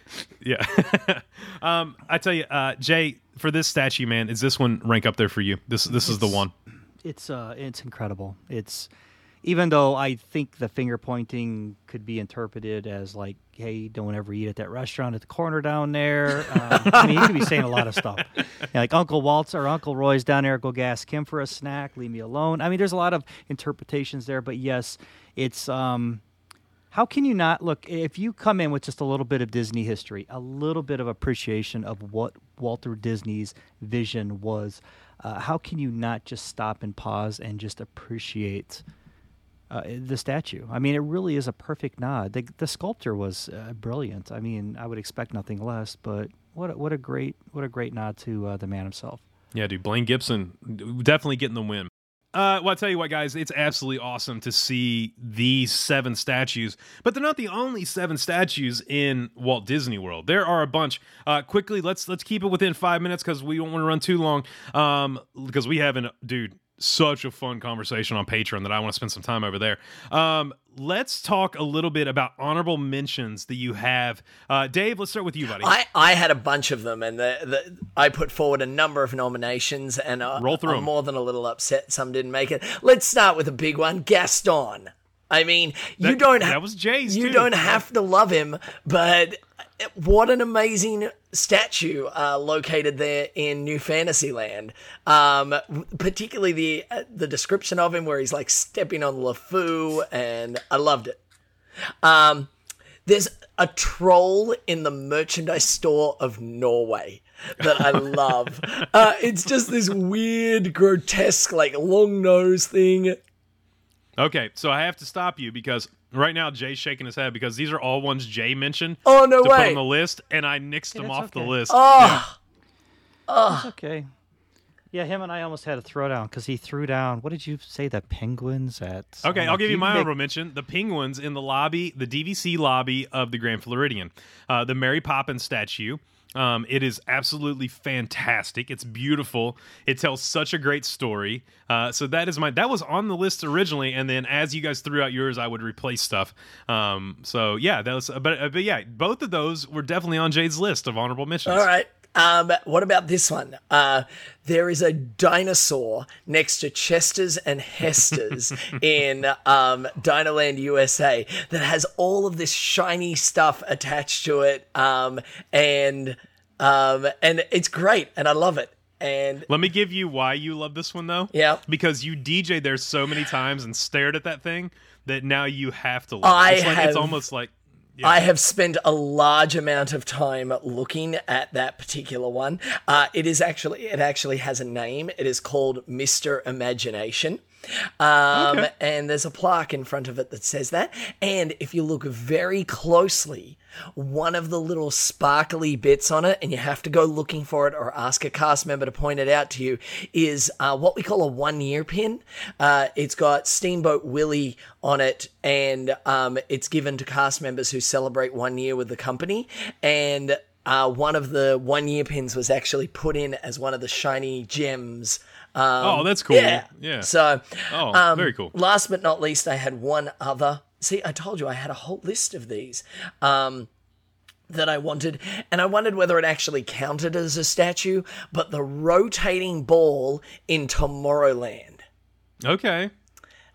Yeah. um, I tell you, uh, Jay, for this statue, man, is this one rank up there for you? This this is the one. It's uh, it's incredible. It's even though I think the finger pointing could be interpreted as like, "Hey, don't ever eat at that restaurant at the corner down there." Um, I mean, you could be saying a lot of stuff, Yeah, like Uncle Walt's or Uncle Roy's down there. Go gas Kim for a snack. Leave me alone. I mean, there's a lot of interpretations there, but yes, it's um. How can you not look if you come in with just a little bit of Disney history, a little bit of appreciation of what Walter Disney's vision was? Uh, how can you not just stop and pause and just appreciate uh, the statue? I mean, it really is a perfect nod. The, the sculptor was uh, brilliant. I mean, I would expect nothing less, but what a, what a great what a great nod to uh, the man himself. Yeah, dude, Blaine Gibson definitely getting the win. Uh, well, I tell you what, guys, it's absolutely awesome to see these seven statues, but they're not the only seven statues in Walt Disney World. There are a bunch. Uh, quickly, let's let's keep it within five minutes because we don't want to run too long. Um, because we have an dude such a fun conversation on Patreon that I want to spend some time over there. Um, let's talk a little bit about honorable mentions that you have. Uh, Dave, let's start with you, buddy. I, I had a bunch of them, and the, the I put forward a number of nominations, and uh, Roll through I'm 'em. more than a little upset some didn't make it. Let's start with a big one, Gaston. I mean, you don't. that was Jay's, You too. don't have to love him, but what an amazing statue uh, located there in New Fantasyland. Um, particularly the uh, the description of him, where he's like stepping on LeFou, and I loved it. Um, there's a troll in the merchandise store of Norway that I love. uh, it's just this weird, grotesque, like long nose thing. Okay, so I have to stop you because right now Jay's shaking his head because these are all ones Jay mentioned. Oh, no to put on the list, and I nixed them it's off the list. Oh, It's okay. Yeah, him and I almost had a throwdown because he threw down. What did you say? The penguins at? Okay, I'm I'll like, give you my make- honorable mention: the penguins in the lobby, the DVC lobby of the Grand Floridian, uh, the Mary Poppins statue. Um, it is absolutely fantastic. It's beautiful. It tells such a great story. Uh, so that is my that was on the list originally, and then as you guys threw out yours, I would replace stuff. Um, so yeah, that was. But uh, but yeah, both of those were definitely on Jay's list of honorable mentions. all right. Um, what about this one? Uh, there is a dinosaur next to Chester's and Hester's in um, Dinoland, USA, that has all of this shiny stuff attached to it, um, and um, and it's great, and I love it. And Let me give you why you love this one though. Yeah. Because you DJ there so many times and stared at that thing that now you have to love I it. It's, like, it's almost like I have spent a large amount of time looking at that particular one. Uh, it is actually it actually has a name. It is called Mister Imagination. Um, And there's a plaque in front of it that says that. And if you look very closely, one of the little sparkly bits on it, and you have to go looking for it or ask a cast member to point it out to you, is uh, what we call a one year pin. Uh, it's got Steamboat Willie on it, and um, it's given to cast members who celebrate one year with the company. And uh, one of the one year pins was actually put in as one of the shiny gems. Um, Oh, that's cool. Yeah. Yeah. So, Oh, um, very cool. Last but not least, I had one other. See, I told you I had a whole list of these um, that I wanted, and I wondered whether it actually counted as a statue. But the rotating ball in Tomorrowland, Okay.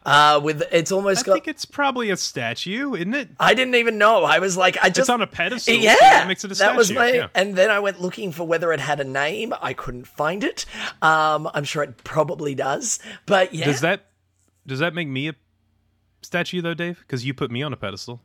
Uh, with it's I almost got. think it's probably a statue, isn't it? I didn't even know. I was like, I just it's on a pedestal. so yeah, that makes it a statue. that was my. yeah. And then I went looking for whether it had a name. I couldn't find it. Um, I'm sure it probably does, but yeah. Does that does that make me a statue though, Dave? Because you put me on a pedestal.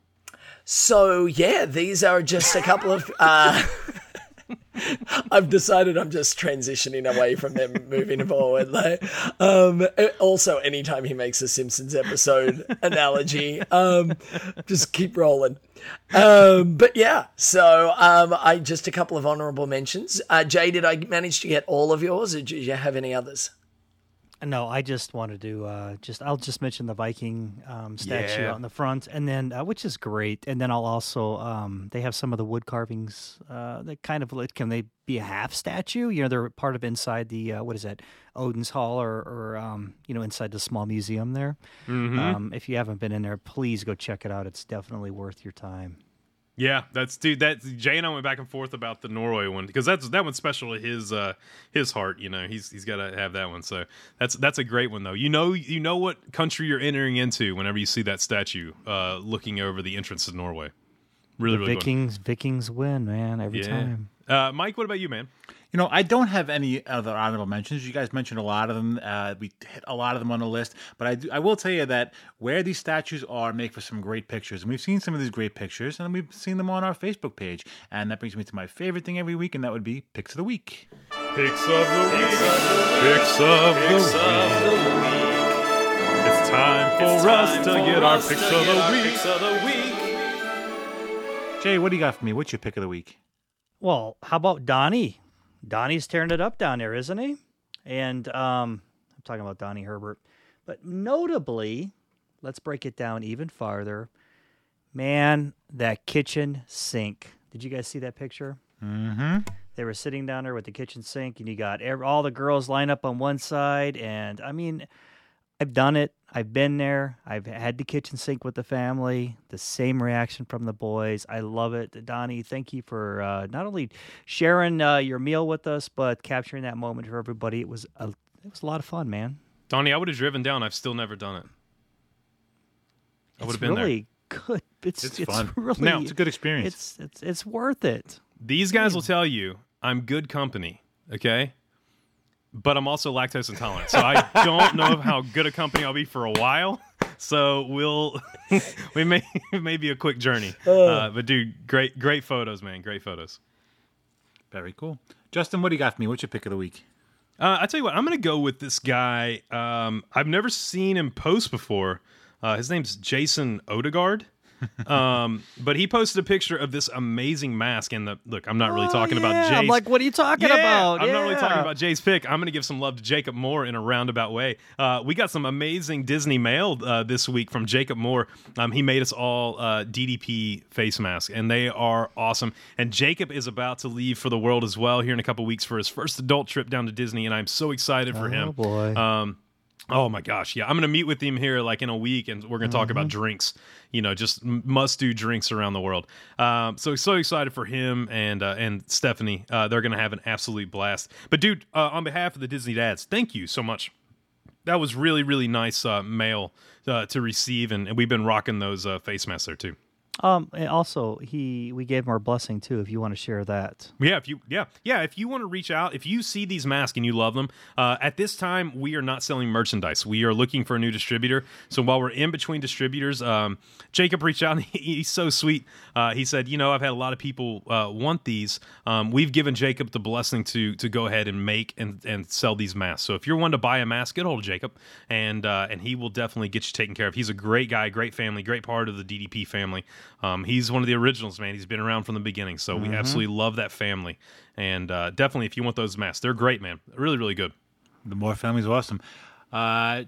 So yeah, these are just a couple of. Uh, I've decided I'm just transitioning away from them, moving forward. Like, um, also, anytime he makes a Simpsons episode analogy, um, just keep rolling. Um, but yeah, so um, I just a couple of honourable mentions. Uh, Jay, did I manage to get all of yours, or did you have any others? No, I just wanted to uh, just I'll just mention the Viking um, statue Yeah. out in the front, and then uh, which is great, and then I'll also um, they have some of the wood carvings uh, that kind of like can they be a half statue? You know, they're part of inside the uh, what is that Odin's Hall or or um, you know inside the small museum there. Um, if you haven't been in there, please go check it out. It's definitely worth your time. Yeah, that's dude. That Jay and I went back and forth about the Norway one because that's that one's special to his uh his heart. You know, he's he's got to have that one. So that's that's a great one though. You know you know what country you're entering into whenever you see that statue uh looking over the entrance to Norway. Really, really good. Vikings Vikings win, man, every Yeah. time. Uh, Mike, what about you, man? You know, I don't have any other honorable mentions. You guys mentioned a lot of them. Uh, we hit a lot of them on the list, but I do, I will tell you that where these statues are make for some great pictures, and we've seen some of these great pictures, and we've seen them on our Facebook page. And that brings me to my favorite thing every week, and that would be picks of the week. Picks of the week. Picks of the week. It's time for us to get our picks of the week. Jay, what do you got for me? What's your pick of the week? Well, how about Donnie? Donnie's tearing it up down there, isn't he? And um, I'm talking about Donnie Herbert. But notably, let's break it down even farther. Man, that kitchen sink. Did you guys see that picture? Mm-hmm. They were sitting down there with the kitchen sink, and you got all the girls lined up on one side. And I mean, I've done it. I've been there. I've had the kitchen sink with the family. The same reaction from the boys. I love it. Donnie, thank you for uh, not only sharing uh, your meal with us, but capturing that moment for everybody. It was a, it was a lot of fun, man. Donnie, I would have driven down. I've still never done it. I would It's have been there. really good. It's It's it's, fun. really Now- It's a good experience. It's it's it's worth it. These guys will tell you I'm good company, okay? But I'm also lactose intolerant. So I don't know how good a company I'll be for a while. So we'll we may it may be a quick journey. Uh, but dude, great great photos, man. Great photos. Very cool. Justin, what do you got for me? What's your pick of the week? Uh, I tell you what, I'm going to go with this guy. Um, I've never seen him post before. Uh, his name's Jason Odegaard. Um, but he posted a picture of this amazing mask. And the look, I'm not really talking about Oh, Yeah, Jay's. I'm like, what are you talking Yeah, about? I'm not really talking about Jay's pick. I'm going to give some love to Jacob Moore in a roundabout way. Uh, we got some amazing Disney mail uh, this week from Jacob Moore. Um, he made us all uh, DDP face masks, and they are awesome. And Jacob is about to leave for the world as well here in a couple weeks for his first adult trip down to Disney, and I'm so excited for him. Oh boy. Um, Oh my gosh, yeah. I'm going to meet with him here like in a week and we're going to talk about drinks, you know, just must do drinks around the world. Um, so, so excited for him and uh, and Stephanie. Uh, they're going to have an absolute blast. But, dude, uh, on behalf of the Disney dads, thank you so much. That was really, really nice uh, mail uh, to receive. And, and we've been rocking those uh, face masks there too. Um, and also he we gave him our blessing too. If you want to share that, Yeah, if you yeah yeah if you want to reach out, if you see these masks and you love them, uh, at this time we are not selling merchandise. We are looking for a new distributor. So while we're in between distributors, um, Jacob reached out. And he, he's so sweet. Uh, he said, you know, I've had a lot of people uh, want these. Um, we've given Jacob the blessing to to go ahead and make and and sell these masks. So if you're one to buy a mask, get hold of Jacob, and uh, and he will definitely get you taken care of. He's a great guy, great family, great part of the DDP family. Um, he's one of the originals, man. He's been around from the beginning, so we absolutely love that family. And uh, definitely, if you want those masks, they're great, man. Really, really good. The Moore family's awesome. Uh,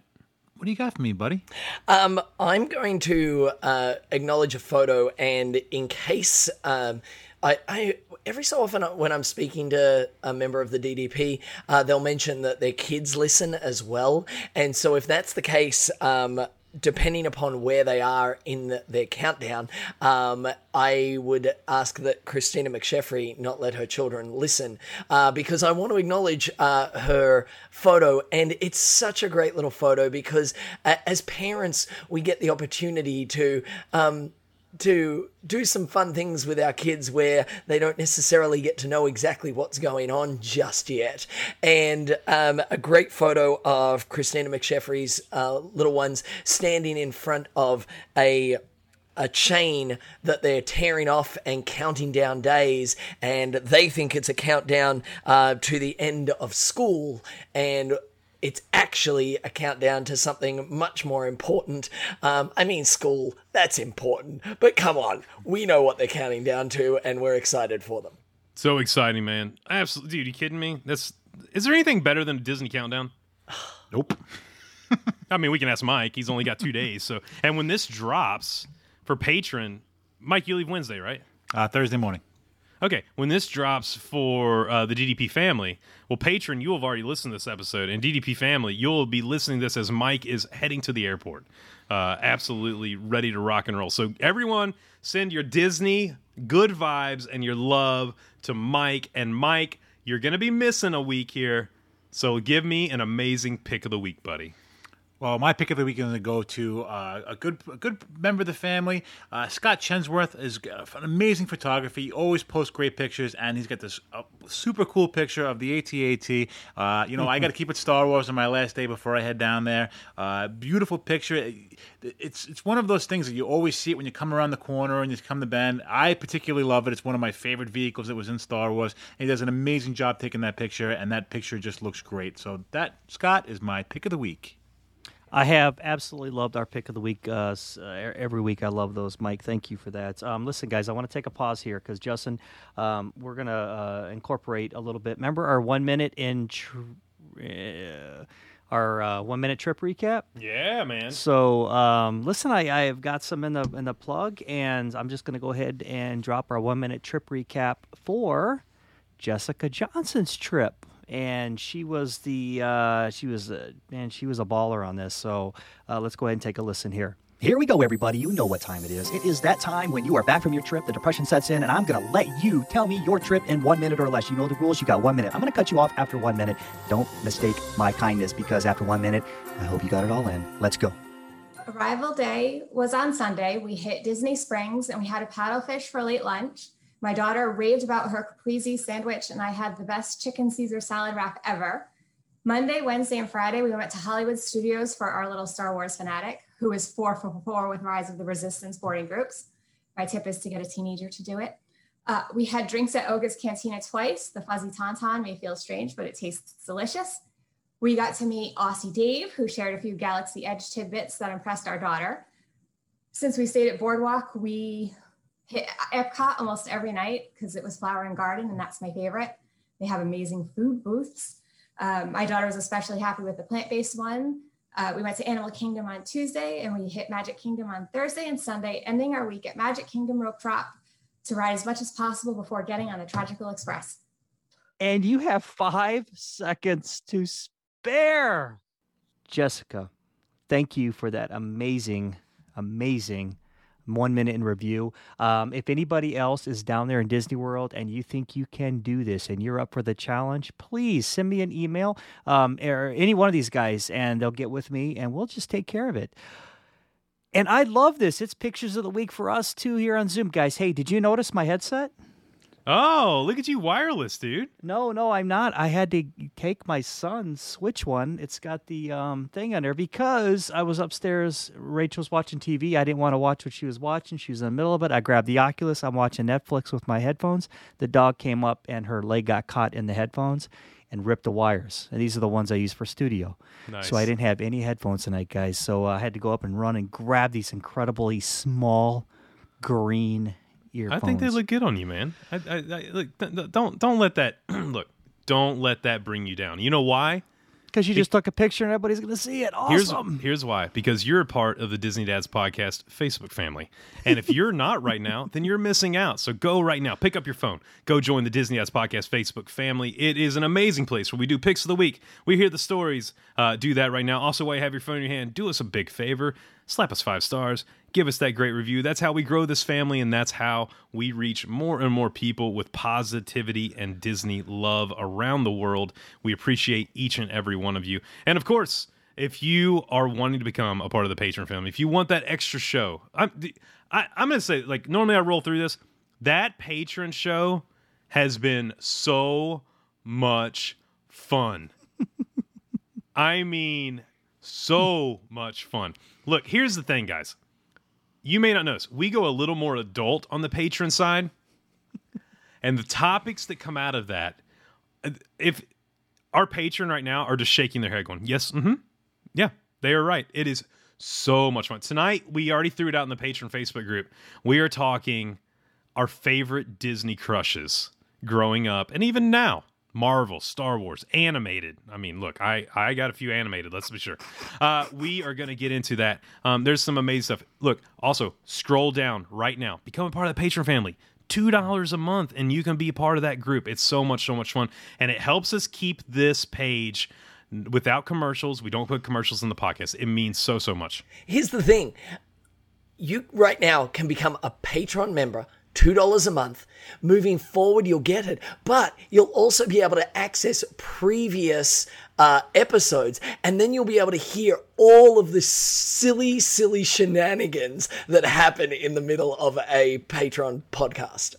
what do you got for me, buddy? Um, I'm going to uh, acknowledge a photo, and in case um, I, I every so often when I'm speaking to a member of the DDP, uh, they'll mention that their kids listen as well, and so if that's the case. Um, Depending upon where they are in the, their countdown, um, I would ask that Christina McSheffrey not let her children listen uh, because I want to acknowledge uh, her photo. And it's such a great little photo because uh, as parents, we get the opportunity to. Um, to do some fun things with our kids where they don't necessarily get to know exactly what's going on just yet. And um, a great photo of Christina McSheffrey's uh, little ones standing in front of a a chain that they're tearing off and counting down days, and they think it's a countdown uh, to the end of school. And it's actually a countdown to something much more important. Um, I mean, school, that's important. But come on, we know what they're counting down to, and we're excited for them. So exciting, man! Absolutely, dude. You kidding me? That's is there anything better than a Disney countdown? Nope. I mean, we can ask Mike. He's only got two days. So, and when this drops for patron, Mike, you leave Wednesday, right? Uh, Thursday morning. Okay, when this drops for uh, the DDP family, well, patron, you have already listened to this episode, and DDP family, you'll be listening to this as Mike is heading to the airport. Uh, absolutely ready to rock and roll. So, everyone, send your Disney good vibes and your love to Mike. And Mike, you're to be missing a week here. So, give me an amazing pick of the week, buddy. Well, my pick of the week is going to go to uh, a good a good member of the family. Uh, Scott Chensworth is an amazing photography. He always posts great pictures, and he's got this uh, super cool picture of the AT-AT. Uh, you know, I got to keep it Star Wars on my last day before I head down there. Uh, beautiful picture. It's it's one of those things that you always see it when you come around the corner and you come to Bend. I particularly love it. It's one of my favorite vehicles that was in Star Wars. And he does an amazing job taking that picture, and that picture just looks great. So that Scott is my pick of the week. I have absolutely loved our pick of the week. Uh, uh, every week, I love those. Mike, thank you for that. Um, listen, guys, I want to take a pause here because Justin, um, we're gonna uh, incorporate a little bit. Remember our one minute in. Tr- uh, our uh, one minute trip recap. Yeah, man. So um, listen, I, I have got some in the in the plug, and I'm just going to go ahead and drop our one minute trip recap for Jessica Johnson's trip. And she was the uh, she was uh, man she was a baller on this. So uh, let's go ahead and take a listen here. Here we go, everybody. You know what time it is. It is that time when you are back from your trip, the depression sets in, and I'm going to let you tell me your trip in one minute or less. You know the rules. You got one minute. I'm going to cut you off after one minute. Don't mistake my kindness because after one minute, I hope you got it all in. Let's go. Arrival day was on Sunday. We hit Disney Springs and we had a paddlefish for late lunch. My daughter raved about her caprese sandwich, and I had the best chicken Caesar salad wrap ever. Monday, Wednesday, and Friday, we went to Hollywood Studios for our little Star Wars fanatic, who is four for four with Rise of the Resistance boarding groups. My tip is to get a teenager to do it. Uh, we had drinks at Oga's Cantina twice. The fuzzy tauntaun may feel strange, but it tastes delicious. We got to meet Aussie Dave, who shared a few Galaxy Edge tidbits that impressed our daughter. Since we stayed at Boardwalk, we Epcot almost every night because it was Flower and Garden, and that's my favorite. They have amazing food booths. Um, my daughter was especially happy with the plant based one. Uh, we went to Animal Kingdom on Tuesday and we hit Magic Kingdom on Thursday and Sunday, ending our week at Magic Kingdom Rope Drop to ride as much as possible before getting on the Tragical Express. And you have five seconds to spare. Jessica, thank you for that amazing, amazing one minute in review. Um, if anybody else is down there in Disney World and you think you can do this and you're up for the challenge, please send me an email um, or any one of these guys and they'll get with me and we'll just take care of it. And I love this. It's pictures of the week for us too here on Zoom, guys. Hey, did you notice my headset? Oh, look at you, wireless, dude. No, no, I'm not. I had to take my son's Switch one. It's got the um, thing on there because I was upstairs. Rachel's watching TV. I didn't want to watch what she was watching. She was in the middle of it. I grabbed the Oculus. I'm watching Netflix with my headphones. The dog came up and her leg got caught in the headphones and ripped the wires. And these are the ones I use for studio. Nice. So I didn't have any headphones tonight, guys. So uh, I had to go up and run and grab these incredibly small green earphones. I think they look good on you, man. I, I, I, look, th- don't don't let that look. Don't let that bring you down. You know why? because you just took a picture and everybody's going to see it. Awesome. Here's here's why. Because you're a part of the Disney Dads podcast Facebook family. And if you're not right now, then you're missing out. So go right now. Pick up your phone. Go join the Disney Dads podcast Facebook family. It is an amazing place where we do picks of the week. We hear the stories. Uh, do that right now. Also, while you have your phone in your hand, do us a big favor. Slap us five stars. Give us that great review. That's how we grow this family, and that's how we reach more and more people with positivity and Disney love around the world. We appreciate each and every one of you. And of course, if you are wanting to become a part of the patron family, if you want that extra show, I'm, I, I'm going to say, like, normally I roll through this. That patron show has been so much fun. I mean, so much fun. Look, here's the thing, guys. You may not notice, we go a little more adult on the patron side. and the topics that come out of that, if our patron right now are just shaking their head, going, Yes, mm-hmm. Yeah, they are right. It is so much fun. Tonight, we already threw it out in the patron Facebook group. We are talking our favorite Disney crushes growing up and even now. Marvel, Star Wars, animated. I mean, look, I I got a few animated. Let's be sure. Uh, we are going to get into that. Um, there's some amazing stuff. Look, also scroll down right now. Become a part of the patron family. Two dollars a month, and you can be a part of that group. It's so much, so much fun, and it helps us keep this page without commercials. We don't put commercials in the podcast. It means so, so much. Here's the thing you right now can become a Patreon member. $2 a month. Moving forward, you'll get it, but you'll also be able to access previous uh, episodes, and then you'll be able to hear all of the silly, silly shenanigans that happen in the middle of a Patreon podcast.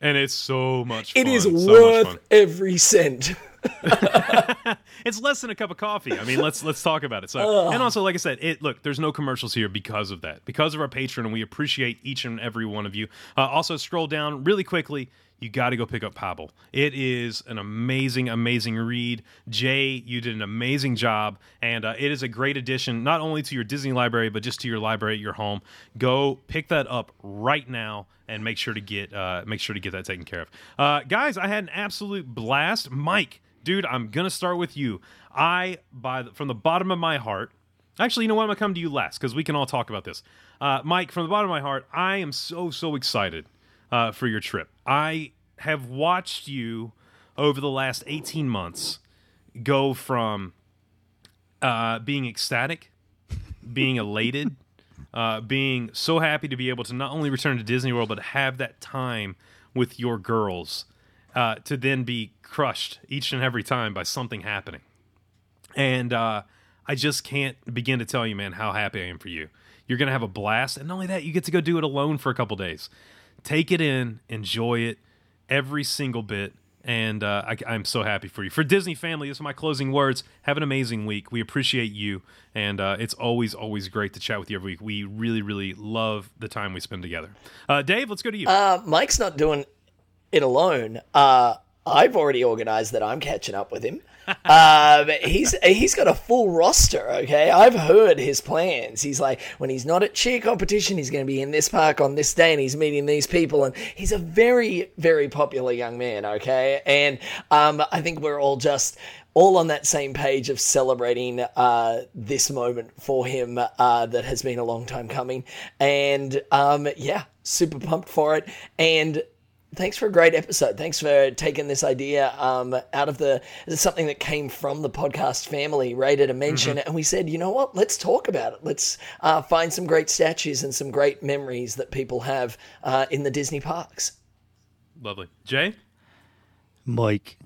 And it's so much fun. It is so worth every cent. it's less than a cup of coffee. I mean, let's let's talk about it. So, and also, like I said, it look, there's no commercials here because of that, because of our patron, and we appreciate each and every one of you. Uh, also, scroll down really quickly. You got to go pick up Pablo. It is an amazing, amazing read. Jay, you did an amazing job, and uh, it is a great addition not only to your Disney library but just to your library at your home. Go pick that up right now and make sure to get uh, make sure to get that taken care of. Uh, guys, I had an absolute blast. Mike, dude, I'm gonna start with you. I, by the, from the bottom of my heart, actually, you know what? I'm gonna come to you last because we can all talk about this. Uh, Mike, from the bottom of my heart, I am so so excited uh, for your trip. I have watched you over the last 18 months go from uh, being ecstatic, being elated, uh, being so happy to be able to not only return to Disney World but have that time with your girls, uh, to then be crushed each and every time by something happening. And uh, I just can't begin to tell you, man, how happy I am for you. You're gonna have a blast, and not only that, you get to go do it alone for a couple days. Take it in, enjoy it, every single bit. And uh, I, I'm so happy for you. For Disney family, this are my closing words. Have an amazing week. We appreciate you, and uh, it's always, always great to chat with you every week. We really, really love the time we spend together. Uh, Dave, let's go to you. Uh, Mike's not doing it alone. I've already organized that I'm catching up with him. um, he's he's got a full roster. Okay, I've heard his plans. He's like when he's not at cheer competition, he's going to be in this park on this day, and he's meeting these people. And he's a very very popular young man. Okay, and um, I think we're all just all on that same page of celebrating uh, this moment for him uh, that has been a long time coming. And um, yeah, super pumped for it. And thanks for a great episode. Thanks for taking this idea um, out of the it's something that came from the podcast family, rated a mention, and we said, you know what? Let's talk about it. Let's uh, find some great statues and some great memories that people have uh, in the Disney parks. Lovely. Jay? Mike,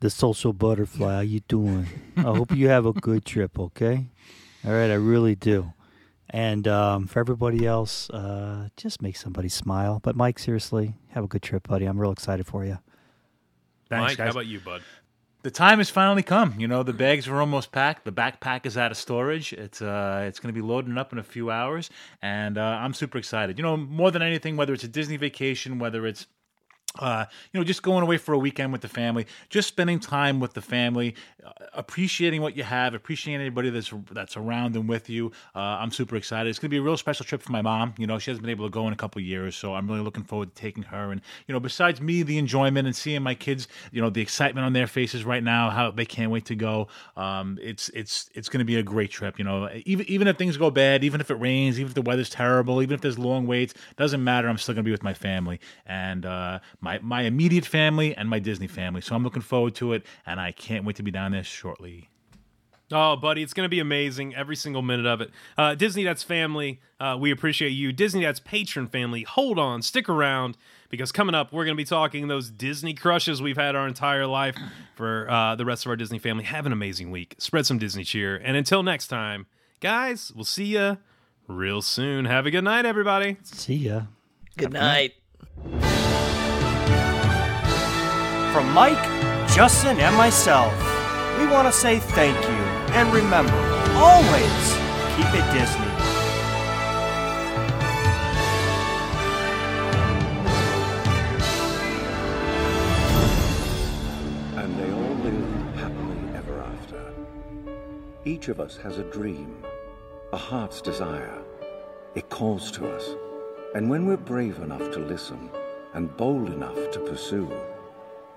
the social butterfly, how you doing? I hope you have a good trip, okay? All right, I really do. And um, for everybody else, uh, just make somebody smile. But Mike, seriously, have a good trip, buddy. I'm real excited for you. Thanks, Mike, guys. how about you, bud? the time has finally come. You know, the bags are almost packed. The backpack is out of storage. It's uh, it's going to be loading up in a few hours, and uh, I'm super excited. You know, more than anything, whether it's a Disney vacation, whether it's uh, you know, just going away for a weekend with the family, just spending time with the family, uh, appreciating what you have, appreciating anybody that's that's around and with you. Uh, I'm super excited. It's going to be a real special trip for my mom. You know, she hasn't been able to go in a couple years, so I'm really looking forward to taking her. And you know, besides me, the enjoyment and seeing my kids, you know, the excitement on their faces right now, how they can't wait to go. Um, it's it's it's going to be a great trip. You know, even even if things go bad, even if it rains, even if the weather's terrible, even if there's long waits, doesn't matter. I'm still going to be with my family and uh, my my immediate family and my Disney family. So I'm looking forward to it, and I can't wait to be down there shortly. Oh, buddy, it's going to be amazing. Every single minute of it. Uh, Disney Dads Family, uh, we appreciate you. Disney Dads Patron Family, hold on, stick around, because coming up, we're going to be talking those Disney crushes we've had our entire life for uh, the rest of our Disney family. Have an amazing week. Spread some Disney cheer. And until next time, guys, we'll see you real soon. Have a good night, everybody. See ya. Good night. From Mike, Justin, and myself, we want to say thank you. And remember, always keep it Disney. And they all live happily ever after. Each of us has a dream, a heart's desire. It calls to us. And when we're brave enough to listen and bold enough to pursue,